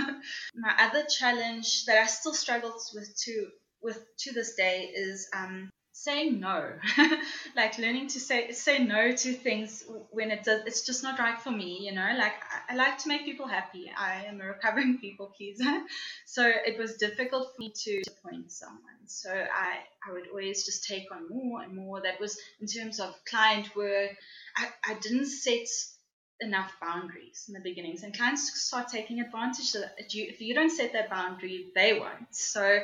my other challenge that I still struggle with to with to this day is um, saying no. <laughs> Like learning to say say no to things when it does it's just not right for me you know? Like I, I, like to make people happy. I am a recovering <laughs> people pleaser. So it was difficult for me to disappoint someone. So i i would always just take on more and more. That was in terms of client work. I, I didn't set enough boundaries in the beginnings and clients start taking advantage of that. You, if you don't set that boundary they won't. So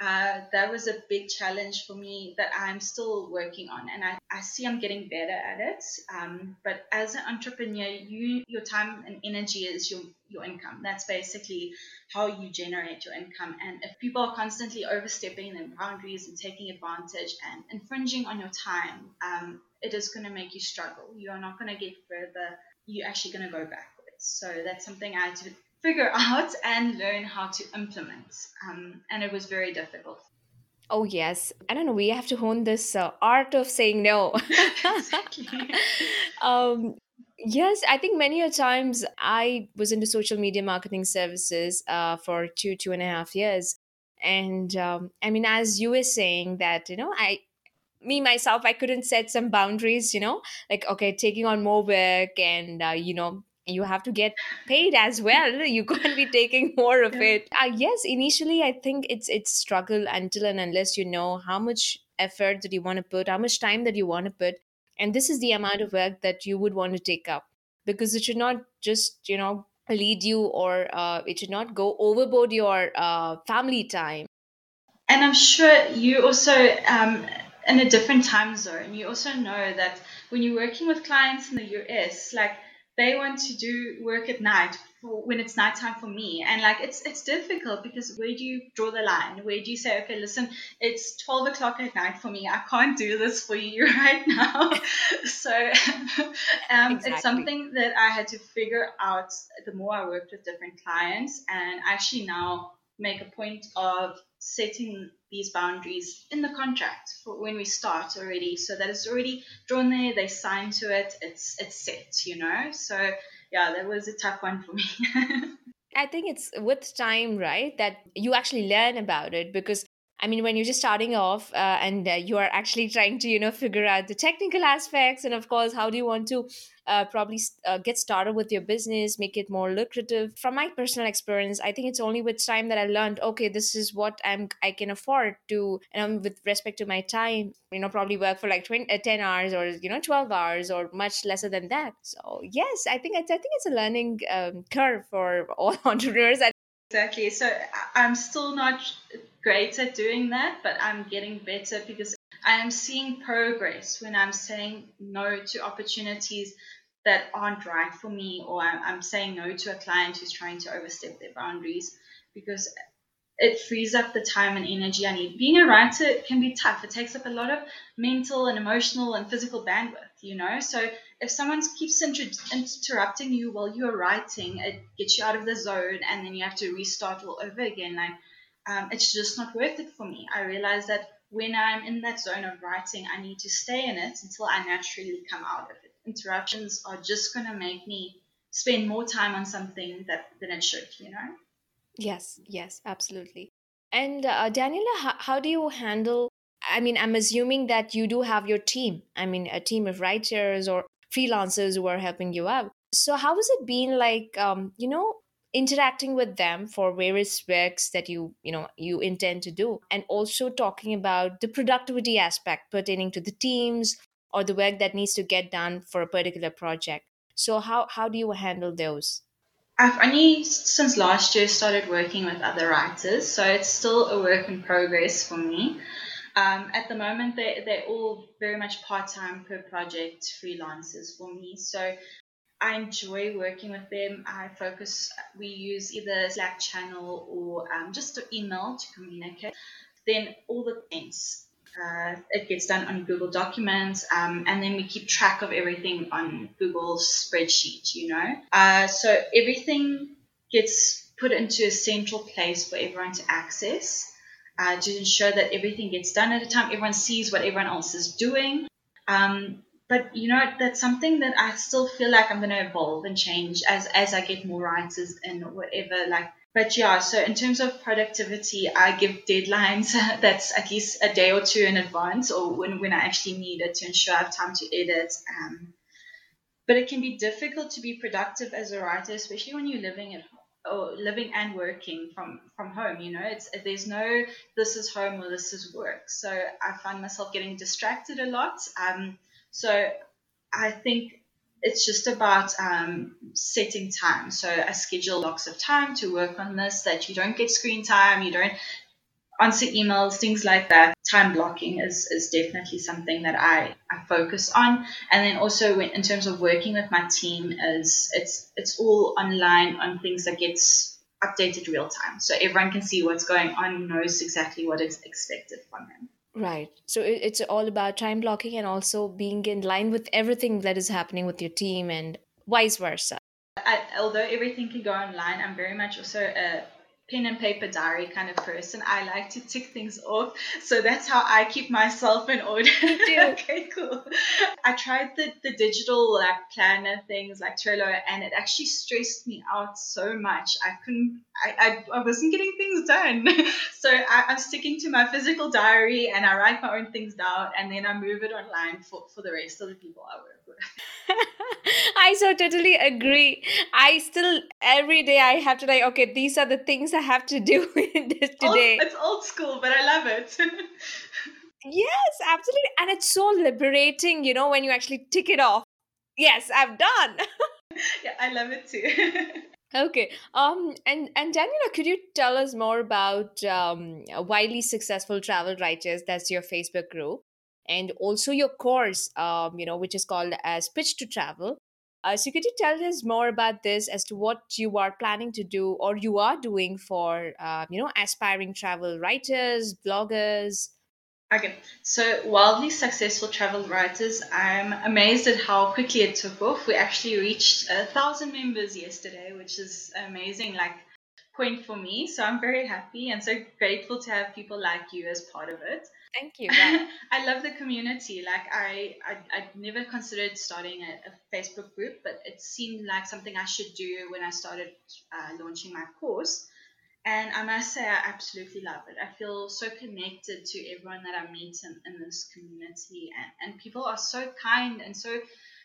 uh, that was a big challenge for me that I'm still working on, and I, I see I'm getting better at it. Um, but as an entrepreneur, you your time and energy is your your income. That's basically how you generate your income. And if people are constantly overstepping their boundaries and taking advantage and infringing on your time, um, it is going to make you struggle. You are not going to get further. You're actually going to go backwards. So that's something I had to figure out and learn how to implement. Um, and it was very difficult. Oh, yes. I don't know. We have to hone this uh, art of saying no. <laughs> <laughs> exactly. um, yes, I think many a times I was into social media marketing services uh, for two, two and a half years. And um, I mean, as you were saying that, you know, I, me myself, I couldn't set some boundaries, you know, like, okay, taking on more work and, uh, you know, you have to get paid as well. <laughs> You can't be taking <laughs> more of it. Uh, yes initially i think it's it's struggle until and unless you know how much effort that you want to put how much time that you want to put and this is the amount of work that you would want to take up because it should not just you know lead you or uh, it should not go overboard your uh, family time. And I'm sure you also, um, in a different time zone, you also know that when you're working with clients in the US, like they want to do work at night for when it's nighttime for me. And like it's it's difficult because where do you draw the line? Where do you say, okay, listen, it's 12 o'clock at night for me. I can't do this for you <laughs> right now. <laughs> so <laughs> um, Exactly. it's something that I had to figure out the more I worked with different clients. And actually now make a point of setting these boundaries in the contract for when we start already. So that it's already drawn there they sign to it it's it's set you know? So yeah that was a tough one for me. <laughs> I think it's with time, right, that you actually learn about it because I mean, when you're just starting off uh, and uh, you are actually trying to, you know, figure out the technical aspects and, of course, how do you want to uh, probably uh, get started with your business, make it more lucrative. From my personal experience, I think it's only with time that I learned, okay, this is what I'm I can afford to, and with respect to my time, you know, probably work for like 20, uh, 10 hours or, you know, 12 hours or much lesser than that. So, yes, I think it's, I think it's a learning um, curve for all <laughs> entrepreneurs. I exactly so i'm still not great at doing that, but I'm getting better because I am seeing progress when I'm saying no to opportunities that aren't right for me, or I'm saying no to a client who's trying to overstep their boundaries because it frees up the time and energy I need. Being a writer can be tough. It takes up a lot of mental and emotional and physical bandwidth, you know. So if someone keeps inter- interrupting you while you're writing, it gets you out of the zone, and then you have to restart all over again. Like um, it's just not worth it for me. I realize that when I'm in that zone of writing, I need to stay in it until I naturally come out of it. Interruptions are just going to make me spend more time on something that than it should, you know? Yes, yes, absolutely. And uh, Daniela, how, how do you handle? I mean, I'm assuming that you do have your team. I mean, a team of writers or freelancers who are helping you out. So, how has it been like, um, you know, interacting with them for various works that you you know you intend to do and also talking about the productivity aspect pertaining to the teams or the work that needs to get done for a particular project so how how do you handle those I've only since last year started working with other writers, so it's still a work in progress for me. Um, at the moment, they, they're all very much part time per project freelancers for me. So I enjoy working with them. I focus, we use either Slack channel or um, just email to communicate. Then all the things, uh, it gets done on Google Documents, um, and then we keep track of everything on Google spreadsheet, you know. Uh, so everything gets put into a central place for everyone to access. Uh, to ensure that everything gets done at a time, everyone sees what everyone else is doing. Um, but you know that's something that I still feel like I'm to evolve and change as as I get more writers and whatever like but yeah so in terms of productivity I give deadlines <laughs> that's at least a day or two in advance or when, when I actually need it to ensure I have time to edit um, but it can be difficult to be productive as a writer especially when you're living at home or living and working from from home you know it's there's no this is home or this is work. So i find myself getting distracted a lot um, so I think it's just about um, setting time. So I schedule blocks of time to work on this that you don't get screen time, you don't answer emails, things like that. Time blocking is, is definitely something that I, I focus on. And then also when, in terms of working with my team is it's it's all online on things that gets updated real time. So everyone can see what's going on, knows exactly what is expected from them. Right. So it's all about time blocking and also being in line with everything that is happening with your team and vice versa. I, although everything can go online, I'm very much also a pen and paper diary kind of person. I like to tick things off. So that's how I keep myself in order. <laughs> okay, cool. I tried the, the digital like planner things like Trello and it actually stressed me out so much. I couldn't I, I, I wasn't getting things done. <laughs> so I, I'm sticking to my physical diary and I write my own things down and then I move it online for, for the rest of the people I work with. <laughs> I so totally agree. I still every day I have to like, okay, these are the things I have to do <laughs> in this today. Old, it's old school, but I love it. <laughs> yes, absolutely. And it's so liberating, you know, when you actually tick it off. Yes, I've done. <laughs> yeah, I love it too. Okay. Um. And and Daniela, could you tell us more about um, Wildly Successful Travel Writers? That's your Facebook group, and also your course. Um. You know, which is called as Pitch to Travel. Uh, so could you tell us more about this as to what you are planning to do or you are doing for uh, you know aspiring travel writers, bloggers? Okay, so wildly successful travel writers, I'm amazed at how quickly it took off. We actually reached a thousand members yesterday, which is amazing, like point for me. So I'm very happy and so grateful to have people like you as part of it. Thank you. <laughs> I love the community. Like I, I, I never considered starting a, a, Facebook group, but it seemed like something I should do when I started uh, launching my course. And I must say, I absolutely love it. I feel so connected to everyone that I meet in, in this community, and, and people are so kind and so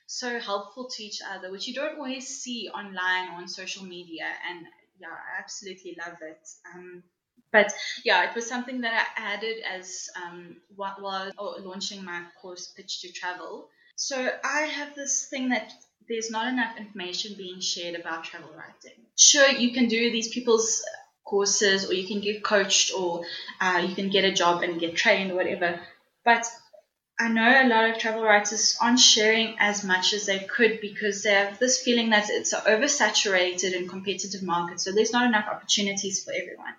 so helpful to each other, which you don't always see online or on social media. And yeah, I absolutely love it. Um, but yeah, it was something that I added as um, while launching my course, Pitch to Travel. So I have this thing that there's not enough information being shared about travel writing. Sure, you can do these people's courses or you can get coached or uh, you can get a job and get trained or whatever. But I know a lot of travel writers aren't sharing as much as they could because they have this feeling that it's an oversaturated and competitive market. So there's not enough opportunities for everyone.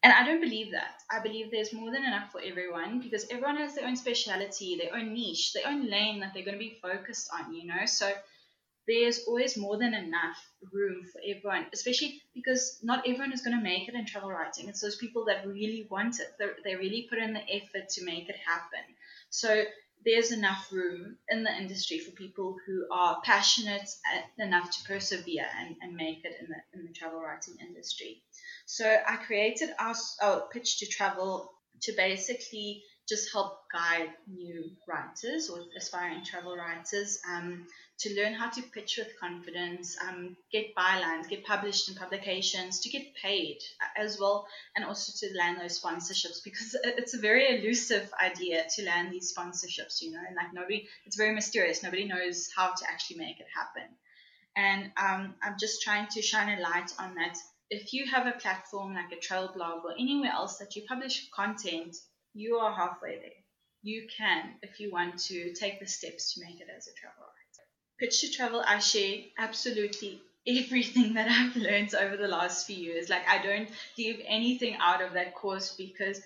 And I don't believe that. I believe there's more than enough for everyone because everyone has their own speciality, their own niche, their own lane that they're going to be focused on, you know? So there's always more than enough room for everyone, especially because not everyone is going to make it in travel writing. It's those people that really want it, They're, they really put in the effort to make it happen. So there's enough room in the industry for people who are passionate enough to persevere and, and make it in the, in the travel writing industry. So I created our, our pitch to travel to basically just help guide new writers or aspiring travel writers um, to learn how to pitch with confidence, um, get bylines, get published in publications, to get paid as well, and also to land those sponsorships because <laughs> it's a very elusive idea to land these sponsorships, you know, and like nobody, it's very mysterious. Nobody knows how to actually make it happen. And um, I'm just trying to shine a light on that. If you have a platform like a travel blog or anywhere else that you publish content, you are halfway there. You can, if you want to, take the steps to make it as a travel writer. Pitch to Travel, I share absolutely everything that I've learned over the last few years. Like, I don't leave anything out of that course because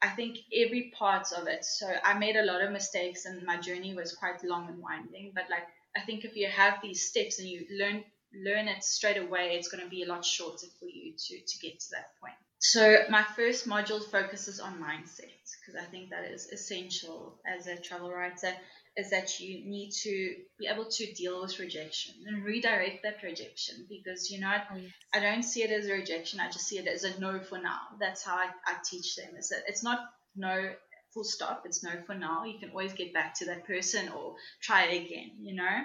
I think every part of it. So, I made a lot of mistakes and my journey was quite long and winding. But, like, I think if you have these steps and you learn learn it straight away, it's going to be a lot shorter for you to, to get to that point. So, my first module focuses on mindset because I think that is essential as a travel writer is that you need to be able to deal with rejection and redirect that rejection because you know oh, yes. I don't see it as a rejection I just see it as a no for now. That's how I, I teach them is that it's not no full stop it's no for now. You can always get back to that person or try again you know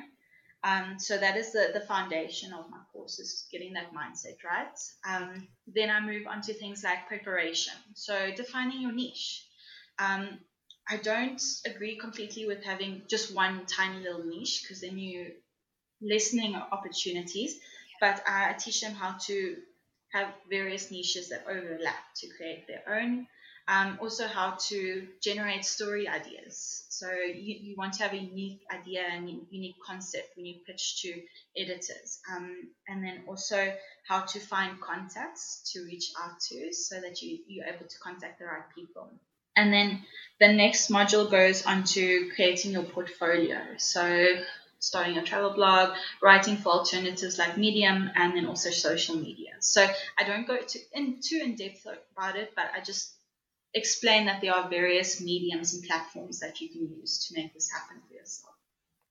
um, so that is the, the foundation of my course is getting that mindset right um, then I move on to things like preparation so defining your niche um, I don't agree completely with having just one tiny little niche because then you listening opportunities. But I teach them how to have various niches that overlap to create their own. Um, also, how to generate story ideas. So you, you want to have a unique idea and unique concept when you pitch to editors. Um, and then also how to find contacts to reach out to so that you, you're able to contact the right people. And then the next module goes on to creating your portfolio. So starting a travel blog, writing for alternatives like Medium, and then also social media. So I don't go to, in too in depth about it, but I just explain that there are various mediums and platforms that you can use to make this happen for yourself.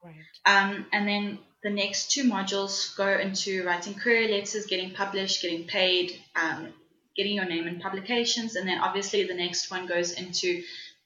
Right. Um, and then the next two modules go into writing query letters, getting published, getting paid, um, getting your name in publications. And then obviously the next one goes into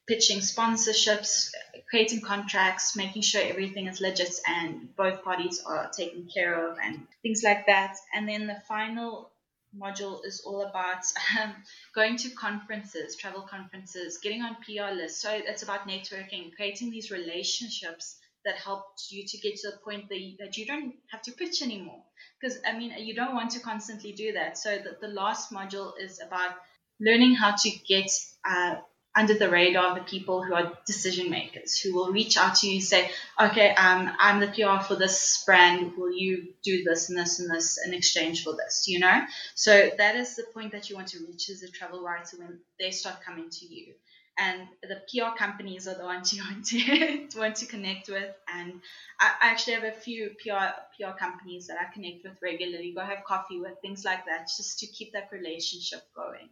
pitching sponsorships, creating contracts, making sure everything is legit and both parties are taken care of and things like that. And then the final module is all about <laughs> um, going to conferences, travel conferences, getting on PR lists. So it's about networking, creating these relationships that help you to get to the point that you, that you don't have to pitch anymore because I mean you don't want to constantly do that. So the, the last module is about learning how to get uh, under the radar of the people who are decision makers who will reach out to you and say, okay, um, I'm the PR for this brand. Will you do this and this and this in exchange for this? You know, so that is the point that you want to reach as a travel writer when they start coming to you and the PR companies are the ones you want to <laughs> want to connect with. And I, I, actually have a few PR PR companies that I connect with regularly, go have coffee with, things like that, just to keep that relationship going.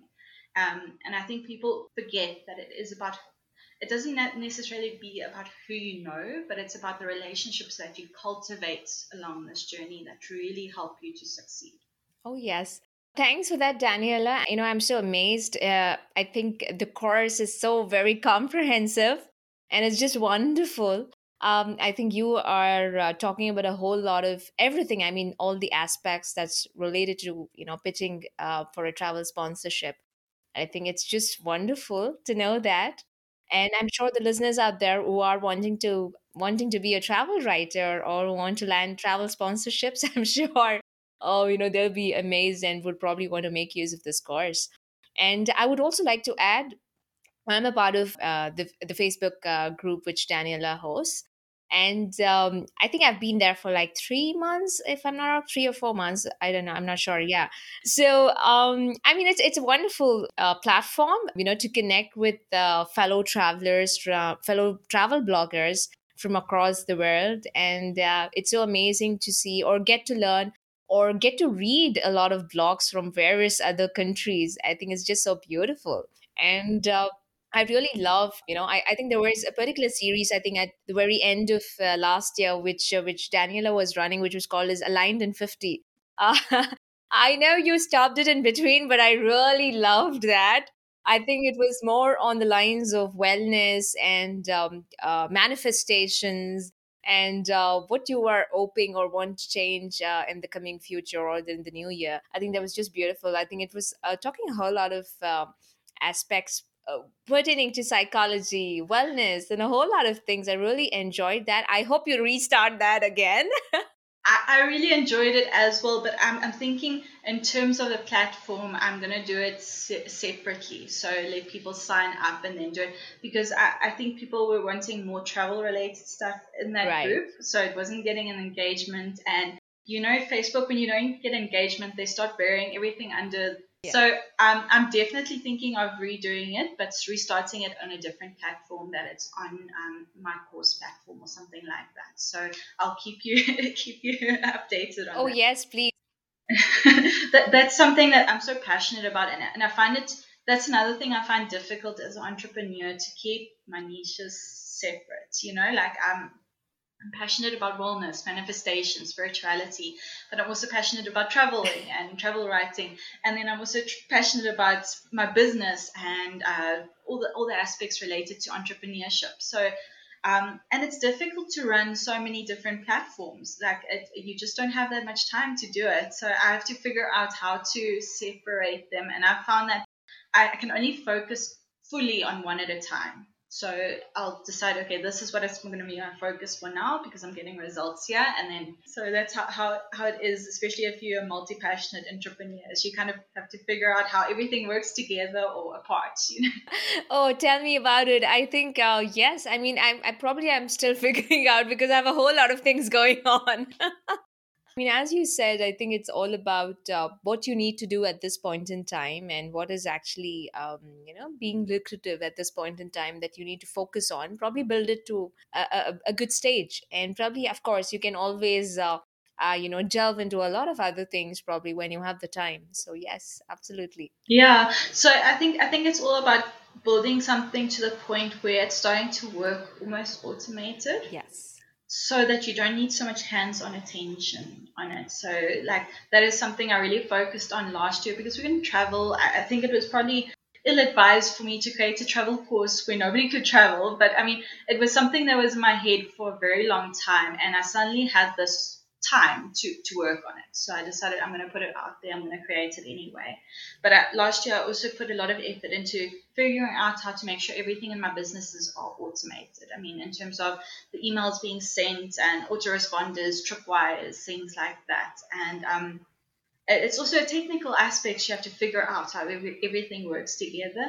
Um, and I think people forget that it is about it doesn't necessarily be about who you know, but it's about the relationships that you cultivate along this journey that really help you to succeed. Oh, yes. Thanks for that, Daniela. You know, I'm so amazed. Uh, I think the course is so very comprehensive and it's just wonderful. Um, I think you are uh, talking about a whole lot of everything. I mean, all the aspects that's related to, you know, pitching uh, for a travel sponsorship. I think it's just wonderful to know that. And I'm sure the listeners out there who are wanting to wanting to be a travel writer or want to land travel sponsorships, <laughs> I'm sure oh, you know, they'll be amazed and would probably want to make use of this course. And I would also like to add, I'm a part of uh, the the Facebook uh, group which Daniela hosts, and um, I think I've been there for like three months, if I'm not wrong, three or four months. I don't know. I'm not sure. Yeah. So um, I mean, it's it's a wonderful uh, platform, you know, to connect with uh, fellow travelers, fellow travel bloggers from across the world, and uh, it's so amazing to see or get to learn or get to read a lot of blogs from various other countries. I think it's just so beautiful. And uh, I really love, you know, I, I think there was a particular series, I think at the very end of uh, last year, which uh, which Daniela was running, which was called as Aligned in 50. <laughs> Uh, I know you stopped it in between, but I really loved that. I think it was more on the lines of wellness and um, uh, manifestations and uh, what you are hoping or want to change uh, in the coming future or in the new year. I think that was just beautiful. I think it was uh, talking a whole lot of um, aspects pertaining to psychology, wellness, and a whole lot of things. I really enjoyed that. I hope you restart that again. <laughs> I, I really enjoyed it as well, but I'm, I'm thinking in terms of the platform, I'm going to do it se- separately. So let people sign up and then do it because I, I think people were wanting more travel related stuff in that right. group. So it wasn't getting an engagement. And you know, Facebook, when you don't get engagement, they start burying everything under yeah. So um, I'm definitely thinking of redoing it, but restarting it on a different platform that it's on um, my course platform or something like that. So I'll keep you <laughs> keep you <laughs> updated on. Oh that. yes, please. <laughs> that, that's something that I'm so passionate about, and, and I find it. That's another thing I find difficult as an entrepreneur to keep my niches separate. You know, like I'm I'm passionate about wellness, manifestation, spirituality, but I'm also passionate about traveling and travel writing. And then I'm also passionate about my business and uh, all the all the aspects related to entrepreneurship. So, um, and it's difficult to run so many different platforms. Like it, you just don't have that much time to do it. So I have to figure out how to separate them. And I found that I can only focus fully on one at a time. So I'll decide, okay, this is what it's going to be my focus for now because I'm getting results here. And then, so that's how, how, how it is, especially if you're a multi passionate entrepreneur. You kind of have to figure out how everything works together or apart, <laughs> you know? Oh, tell me about it. I think, uh, yes, I mean, I'm, I probably am still <laughs> figuring out because I have a whole lot of things going on. <laughs> I mean, as you said, I think it's all about uh, what you need to do at this point in time and what is actually, um, you know, being lucrative at this point in time that you need to focus on. Probably build it to a, a, a good stage, and probably, of course, you can always. Uh, uh, you know delve into a lot of other things probably when you have the time so yes absolutely yeah so i think i think it's all about building something to the point where it's starting to work almost automated yes so that you don't need so much hands-on attention on it. So like that is something I really focused on last year because we didn't travel. I, think it was probably ill-advised for me to create a travel course where nobody could travel. But I mean, it was something that was in my head for a very long time, and I suddenly had this time to, to work on it. So I decided I'm going to put it out there. I'm going to create it anyway. But I, last year, I also put a lot of effort into figuring out how to make sure everything in my businesses are automated. I mean, in terms of the emails being sent and autoresponders, tripwires, things like that. And um, it's also a technical aspect you have to figure out how every, everything works together.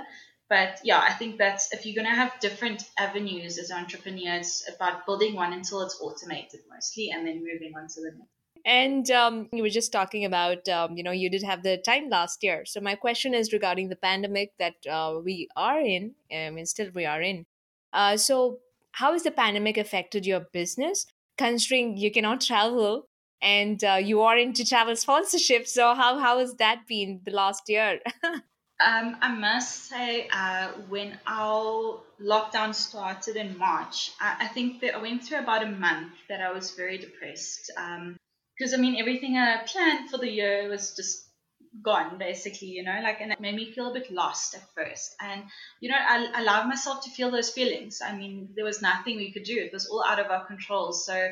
But yeah, I think that if you're going to have different avenues as an entrepreneur, it's about building one until it's automated mostly and then moving on to the next. And um, you were just talking about, um, you know, you did have the time last year. So my question is regarding the pandemic that uh, we are in. I mean, still we are in. Uh, so how has the pandemic affected your business? Considering you cannot travel and uh, you are into travel sponsorship, so how how has that been the last year? <laughs> Um, I must say, uh, when our lockdown started in March, I, I, think that I went through about a month that I was very depressed. Because, um, I mean, everything I planned for the year was just gone, basically, you know, like, and it made me feel a bit lost at first. And, you know, I allowed myself to feel those feelings. I mean, there was nothing we could do, it was all out of our control. So,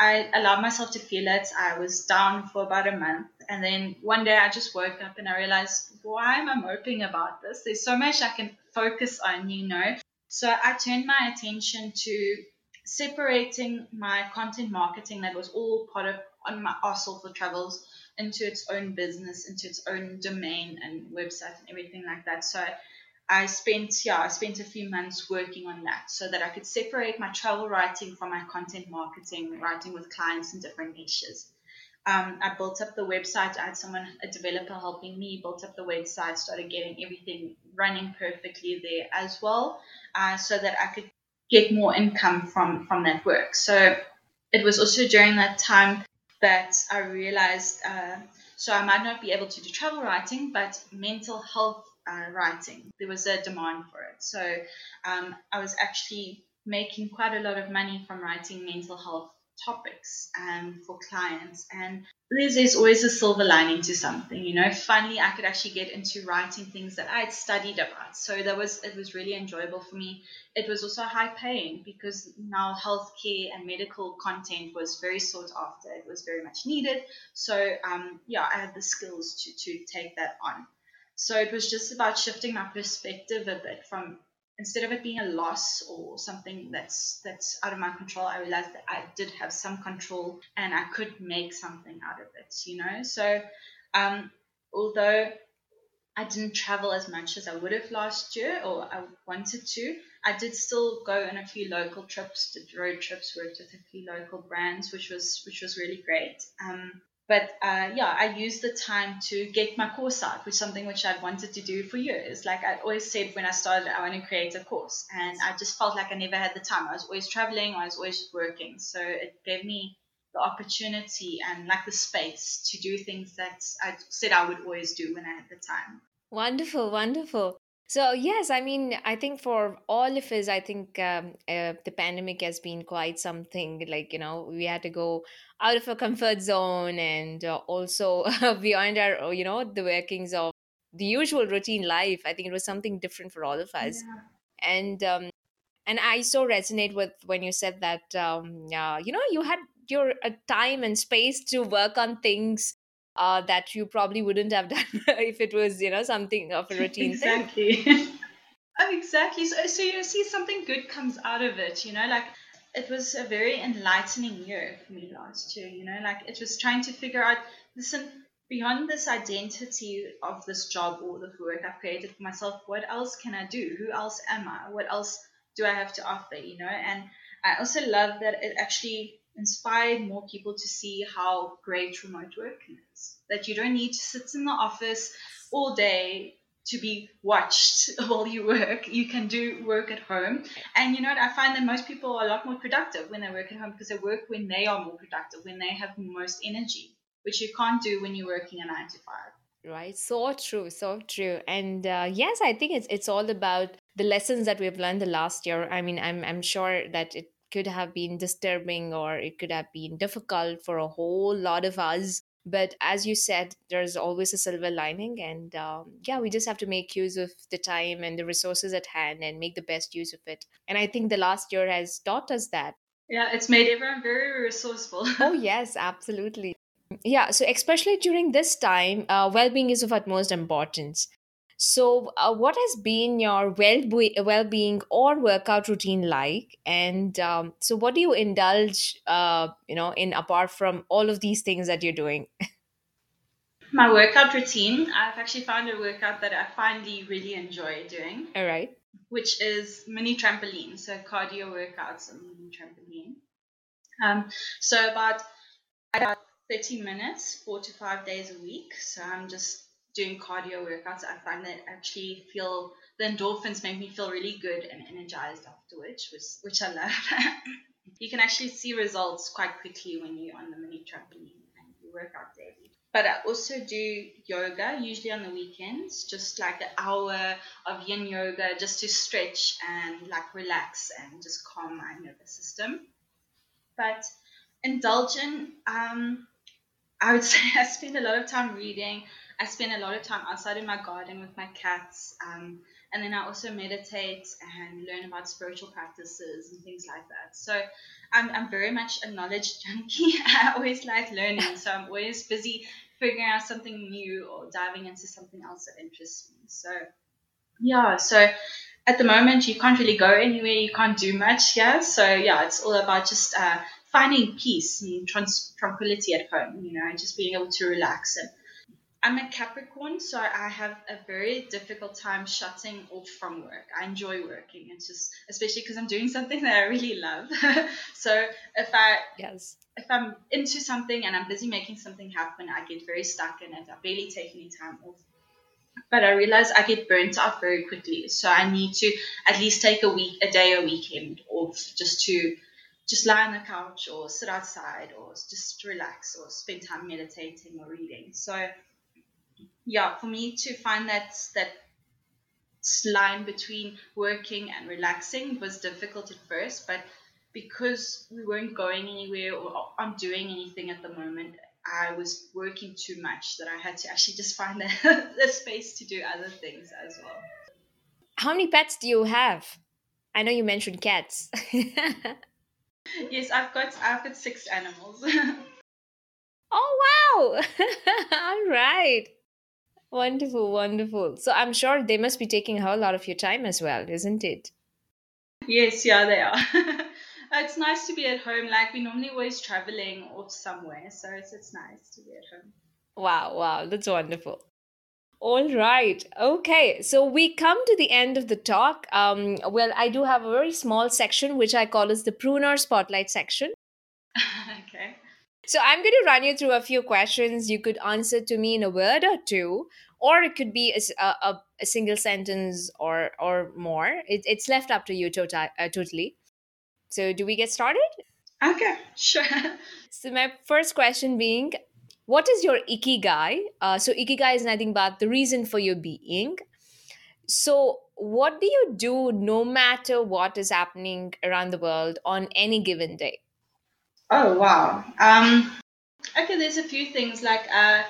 I allowed myself to feel it. I was down for about a month. And then one day I just woke up and I realized, why am I moping about this? There's so much I can focus on, you know. So I turned my attention to separating my content marketing that was all part of on my Our Soulful Travels into its own business, into its own domain and website and everything like that. So I spent yeah, I spent a few months working on that so that I could separate my travel writing from my content marketing, writing with clients in different niches. Um, I built up the website. I had someone, a developer, helping me built up the website, started getting everything running perfectly there as well, uh, so that I could get more income from from that work. So it was also during that time that I realized. Uh, so I might not be able to do travel writing, but mental health uh, writing, there was a demand for it. So um, I was actually making quite a lot of money from writing mental health topics um, for clients. And there's, there's always a silver lining to something, you know. Finally, I could actually get into writing things that I had studied about. So that was it was really enjoyable for me. It was also high paying because now healthcare and medical content was very sought after. It was very much needed. So um, yeah, I had the skills to to take that on. So it was just about shifting my perspective a bit from instead of it being a loss or something that's that's out of my control, I realized that I did have some control and I could make something out of it, you know. So um, although I didn't travel as much as I would have last year or I wanted to, I did still go on a few local trips, did road trips, worked with a few local brands, which was which was really great. Um, but uh, yeah, I used the time to get my course out, which is something which I'd wanted to do for years. Like I always said when I started, I want to create a course, and I just felt like I never had the time. I was always traveling, I was always working, so it gave me the opportunity and like the space to do things that I said I would always do when I had the time. Wonderful, wonderful. So yes, I mean, I think for all of us, I think um, uh, the pandemic has been quite something. Like you know, we had to go out of our comfort zone and uh, also <laughs> beyond our, uh, you know, the workings of the usual routine life. I think it was something different for all of us, yeah. and um, and I so resonate with when you said that. Um, uh, you know, you had your uh, time and space to work on things uh, that you probably wouldn't have <laughs> done if it was you know something of a <laughs> routine exactly. thing. <laughs> Oh, exactly. So, so you see something good comes out of it. You know, like it was a very enlightening year for me last year. You know, like it was trying to figure out. Listen, beyond this identity of this job or the work I've created for myself, what else can I do? Who else am I? What else do I have to offer? You know, and I also love that it actually inspired more people to see how great remote working is. That you don't need to sit in the office all day to be watched <laughs> while you work. You can do work at home. And you know what? I find that most people are a lot more productive when they work at home because they work when they are more productive, when they have most energy, which you can't do when you're working a nine to five. Right, so true, so true, and uh, yes, I think it's it's all about the lessons that we've learned the last year. I mean, I'm I'm sure that it could have been disturbing or it could have been difficult for a whole lot of us. But as you said there's always a silver lining and um, yeah we just have to make use of the time and the resources at hand and make the best use of it. And i think the last year has taught us that. Yeah it's made everyone very resourceful. <laughs> Oh yes absolutely. Yeah so especially during this time uh, well-being is of utmost importance so, uh, what has been your well well being or workout routine like? And um, so, what do you indulge, uh, you know, in apart from all of these things that you're doing? <laughs> My workout routine, I've actually found a workout that I finally really enjoy doing. All right. Which is mini trampoline, so cardio workouts on mini trampoline. Um, so about about 30 minutes, four to five days a week. So I'm just doing cardio workouts, I find that actually feel the endorphins make me feel really good and energized afterwards, which which I love. <laughs> you can actually see results quite quickly when you're on the mini trampoline and you work out daily. But I also do yoga, usually on the weekends, just like an hour of yin yoga just to stretch and like relax and just calm my nervous system. But indulgent, um, I would <laughs> say I spend a lot of time reading. I spend a lot of time outside in my garden with my cats. Um, and then I also meditate and learn about spiritual practices and things like that. So I'm, I'm very much a knowledge <laughs> junkie. I always like learning. So I'm always busy figuring out something new or diving into something else that interests me. So, yeah, so at the moment, you can't really go anywhere, you can't do much here. So, yeah, it's all about just uh, finding peace and trans- tranquility at home, you know, and just being able to relax. And I'm a Capricorn, so I have a very difficult time shutting off from work. I enjoy working. It's just, especially because I'm doing something <laughs> that I really love. <laughs> so if I yes if I'm into something and I'm busy making something happen, I get very stuck in it. I barely take any time off. But I realize I get burnt out very quickly. So I need to at least take a week, a day, a weekend off just to just lie on the couch or sit outside or just relax or spend time meditating or reading. So yeah, for me to find that that line between working and relaxing was difficult at first, but because we weren't going anywhere or I'm doing anything at the moment, I was working too much that I had to actually just find <laughs> the, the space to do other things as well. How many pets do you have? I know you mentioned cats. yes, I've got I've got six animals. <laughs> oh wow! <laughs> All right. Wonderful, wonderful. So I'm sure they must be taking a whole lot of your time as well, isn't it? Yes, yeah, they are. <laughs> it's nice to be at home. Like we normally always traveling off somewhere, so it's it's nice to be at home. Wow, wow, that's wonderful. All right. Okay. So we come to the end of the talk. Um, well, I do have a very small section which I call as the Preneur spotlight section. <laughs> okay. So I'm going to run you through a few questions. You could answer to me in a word or two, or it could be a, a, a single sentence or or more. It, it's left up to you tota- uh, totally. So do we get started? Okay, <laughs> sure. So my first question being, what is your ikigai? Uh, so ikigai is nothing but the reason for your being. So what do you do no matter what is happening around the world on any given day? Oh wow. Um, okay, there's a few things like uh,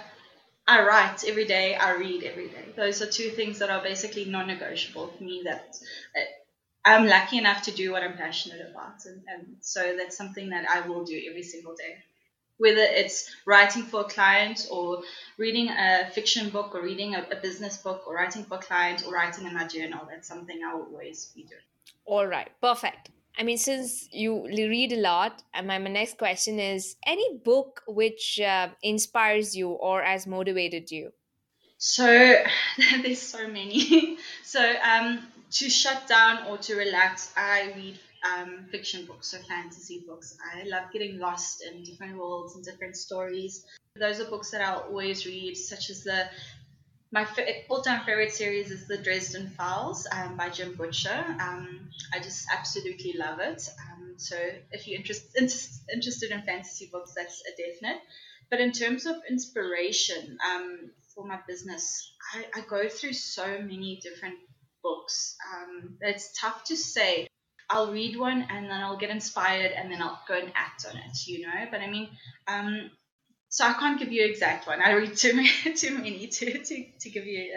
I write every day, I read every day. Those are two things that are basically non-negotiable for me. That uh, I'm lucky enough to do what I'm passionate about, and, and so that's something that I will do every single day. Whether it's writing for a client or reading a fiction book or reading a, a business book or writing for a client or writing in my journal, that's something I will always be doing. All right, perfect. I mean, since you read a lot, my, my next question is any book which uh, inspires you or has motivated you? So <laughs> there's so many. <laughs> so um, to shut down or to relax, I read um, fiction books, so fantasy books. I love getting lost in different worlds and different stories. Those are books that I'll always read, such as the my all-time favorite series is the Dresden Files um, by Jim Butcher. Um, I just absolutely love it. Um, so if you're interest, interested in fantasy books, that's a definite. But in terms of inspiration um, for my business, I, I, go through so many different books. Um, it's tough to say. I'll read one and then I'll get inspired and then I'll go and act on it, you know. But I mean, um, so I can't give you an exact one. I read too <laughs> many, too many to, to, to give you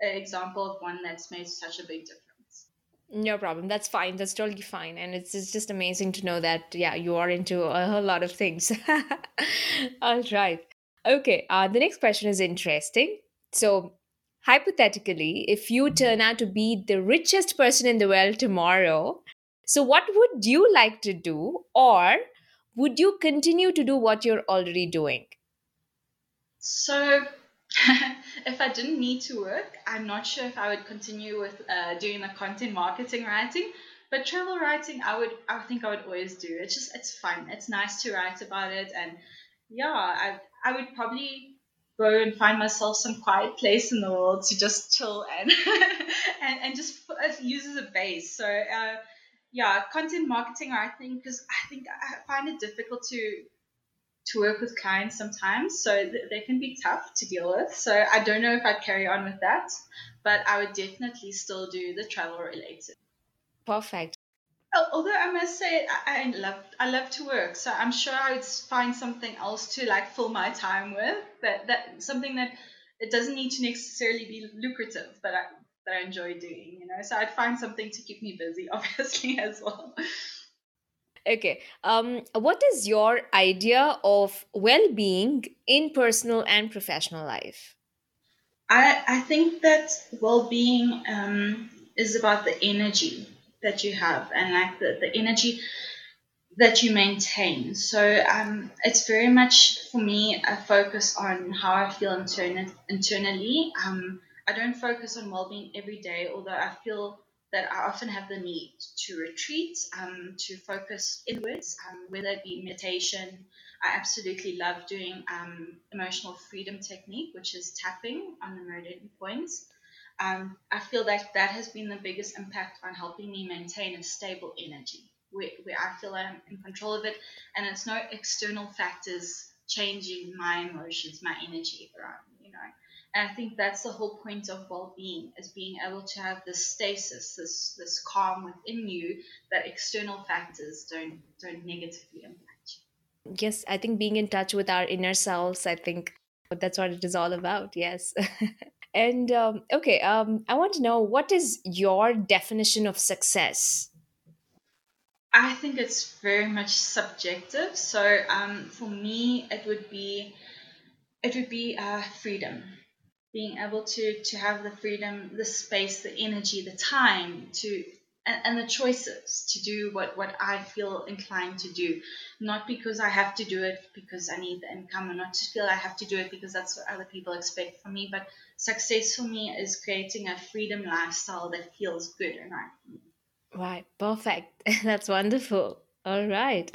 an example of one that's made such a big difference. No problem. That's fine. That's totally fine. And it's, it's just amazing to know that, yeah, you are into a whole lot of things. <laughs> All right. Okay. Uh, the next question is interesting. So, hypothetically, if you turn out to be the richest person in the world tomorrow, so what would you like to do? Or would you continue to do what you're already doing? So, <laughs> if I didn't need to work, I'm not sure if I would continue with uh, doing the content marketing writing. But travel writing, I would, I think I would always do. It's just, it's fun. It's nice to write about it, and yeah, I, I would probably go and find myself some quiet place in the world to just chill and <laughs> and, and just use as a base. So uh, yeah, content marketing, I think, because I think I find it difficult to to work with clients sometimes, so th- they can be tough to deal with. So I don't know if I'd carry on with that, but I would definitely still do the travel related. Perfect. Although I must say I, I love I love to work, so I'm sure I would find something else to like fill my time with. But that something that it doesn't need to necessarily be lucrative, but I, that I enjoy doing, you know. So I'd find something to keep me busy, <laughs> obviously, as well. Okay. Um, what is your idea of well being in personal and professional life? I, I think that well being um, is about the energy that you have and like the, the energy that you maintain. So um, it's very much for me a focus on how I feel interna- internally. Um, I don't focus on well-being every day, although I feel that I often have the need to retreat, um, to focus inwards, um, whether it be meditation. I absolutely love doing um, emotional freedom technique, which is tapping on the meridian points. Um, I feel like that has been the biggest impact on helping me maintain a stable energy where, where I feel I'm in control of it and it's no external factors changing my emotions, my energy around you know. And I think that's the whole point of well-being is being able to have this stasis, this this calm within you that external factors don't don't negatively impact you. Yes, I think being in touch with our inner selves, I think that's what it is all about. Yes. <laughs> and um, okay, um, I want to know what is your definition of success? I think it's very much subjective. So um, for me, it would be it would be uh, freedom, being able to to have the freedom, the space, the energy, the time to and, and the choices to do what what I feel inclined to do, not because I have to do it because I need the income, or not to feel I have to do it because that's what other people expect from me. But success for me is creating a freedom lifestyle that feels good and right. Right, perfect. <laughs> That's wonderful. All right.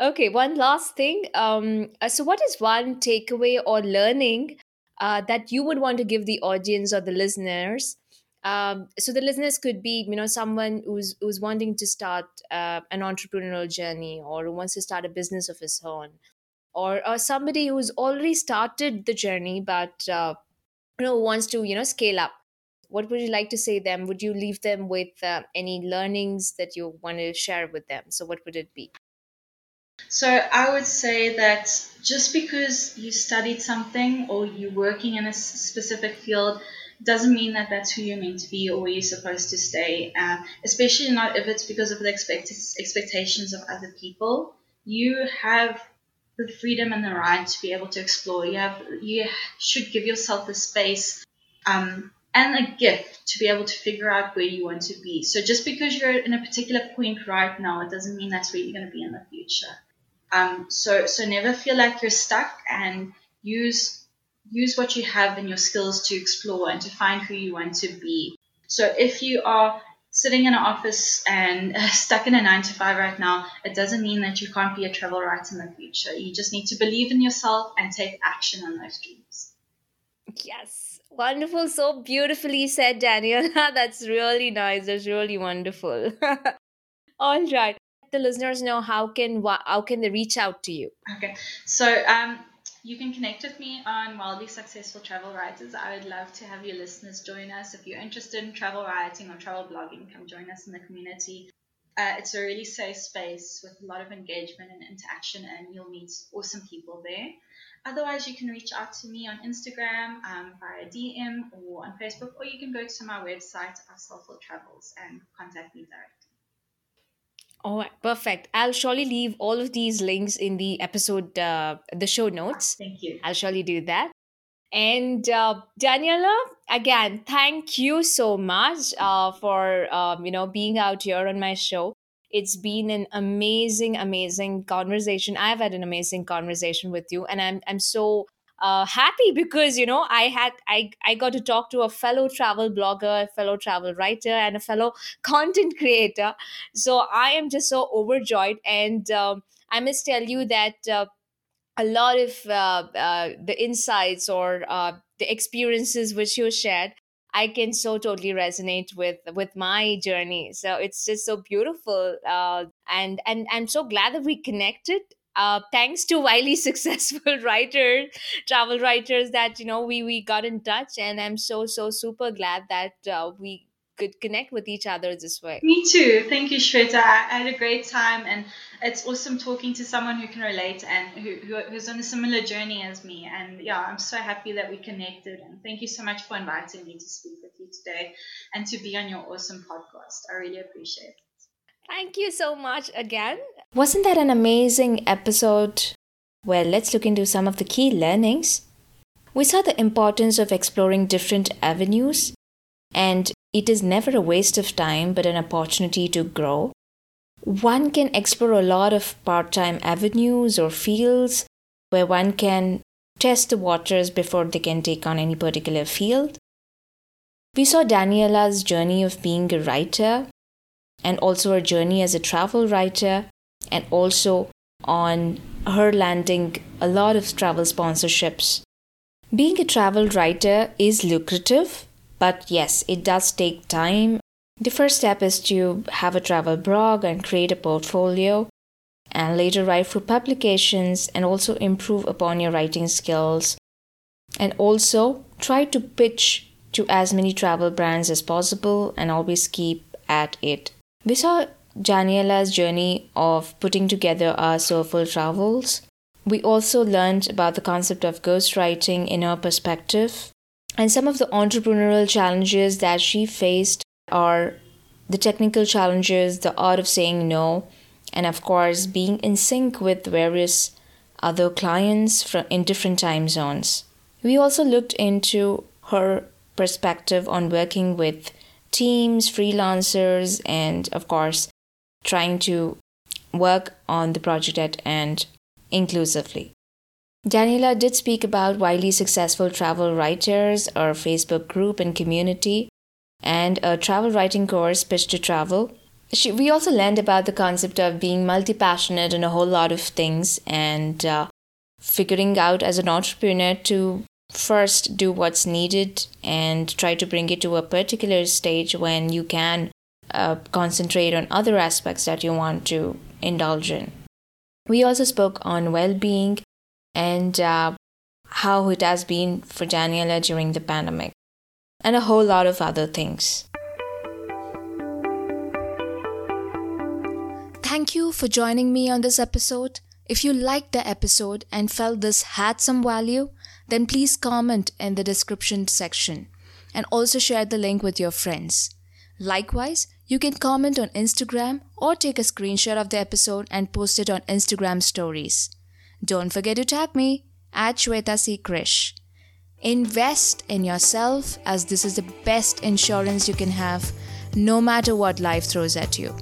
Okay, one last thing. Um, uh, so, what is one takeaway or learning uh, that you would want to give the audience or the listeners? Um, so, the listeners could be, you know, someone who's who's wanting to start uh, an entrepreneurial journey or who wants to start a business of his own, or or somebody who's already started the journey but uh, you know wants to you know scale up. What would you like to say them? Would you leave them with uh, any learnings that you want to share with them? So what would it be so i would say that just because you studied something or you're working in a specific field doesn't mean that that's who you're meant to be or where you're supposed to stay uh, especially not if it's because of the expect- expectations of other people you have the freedom and the right to be able to explore you have you should give yourself the space um, and a gift to be able to figure out where you want to be. So just because you're in a particular point right now, it doesn't mean that's where you're going to be in the future. Um, so so never feel like you're stuck and use use what you have and your skills to explore and to find who you want to be. So if you are sitting in an office and <laughs> stuck in a nine to five right now, it doesn't mean that you can't be a travel writer in the future. You just need to believe in yourself and take action on those dreams. Yes, Wonderful. So beautifully said, Daniela. <laughs> That's really nice. That's really wonderful. <laughs> All right. The listeners know how can how can they reach out to you? Okay. So um you can connect with me on Wildly Successful Travel Writers. I would love to have your listeners join us. If you're interested in travel writing or travel blogging, come join us in the community. Uh, it's a really safe space with a lot of engagement and interaction, and you'll meet awesome people there. Otherwise, you can reach out to me on Instagram um, via DM or on Facebook, or you can go to my website, Our Soulful Travels, and contact me directly. All right, perfect. I'll surely leave all of these links in the episode, uh, the show notes. Thank you. I'll surely do that. And uh, Daniela, again, thank you so much uh, for um, you know being out here on my show. It's been an amazing, amazing conversation. I've had an amazing conversation with you, and I'm I'm so uh, happy because you know I had I I got to talk to a fellow travel blogger, a fellow travel writer, and a fellow content <laughs> creator. So I am just so overjoyed, and um, I must tell you that. Uh, a lot of uh, uh, the insights or uh, the experiences which you shared I can so totally resonate with with my journey. So it's just so beautiful, uh, and and I'm so glad that we connected. Uh, thanks to wildly <laughs> successful writers, travel writers, that you know we we got in touch, and I'm so so super glad that uh, we could connect with each other this way. Me too. Thank you, Shweta. I had a great time, and it's awesome talking to someone who can relate and who, who, who's on a similar journey as me. And yeah, I'm so happy that we connected. And thank you so much for inviting me to speak with you today and to be on your awesome podcast. I really appreciate it. Thank you so much again. Wasn't that an amazing episode? Well, let's look into some of the key learnings. We saw the importance of exploring different avenues and it is never a waste of time but an opportunity to grow. one can explore a lot of part time avenues or fields where one can test the waters before they can take on any particular field. We saw Daniela's journey of being a writer and also her journey as a travel writer, and also on her landing a lot of travel sponsorships. Being a travel writer is lucrative, but yes, it does take time the first step is to have a travel blog and create a portfolio, and later write for publications and also improve upon your writing skills. And also try to pitch to as many travel brands as possible and always keep at it. We saw Daniela's journey of putting together our soulful travels. We also learned about the concept of ghostwriting in her perspective and some of the entrepreneurial challenges that she faced are the technical challenges, the art of saying no, and of course, being in sync with various other clients from in different time zones. We also looked into her perspective on working with teams, freelancers, and of course, trying to work on the project at end inclusively. Daniela did speak about wildly successful travel writers, our Facebook group and community, and a travel writing course, Pitch to Travel. She, we also learned about the concept of being multi passionate in a whole lot of things and uh, figuring out as an entrepreneur to first do what's needed and try to bring it to a particular stage when you can uh, concentrate on other aspects that you want to indulge in. We also spoke on well being and uh, how it has been for Daniela during the pandemic and a whole lot of other things. Thank you for joining me on this episode. If you liked the episode and felt this had some value, then please comment in the description section and also share the link with your friends. Likewise, you can comment on Instagram or take a screenshot of the episode and post it on Instagram stories. Don't forget to tag me at Shweta C. Krish. Invest in yourself as this is the best insurance you can have no matter what life throws at you.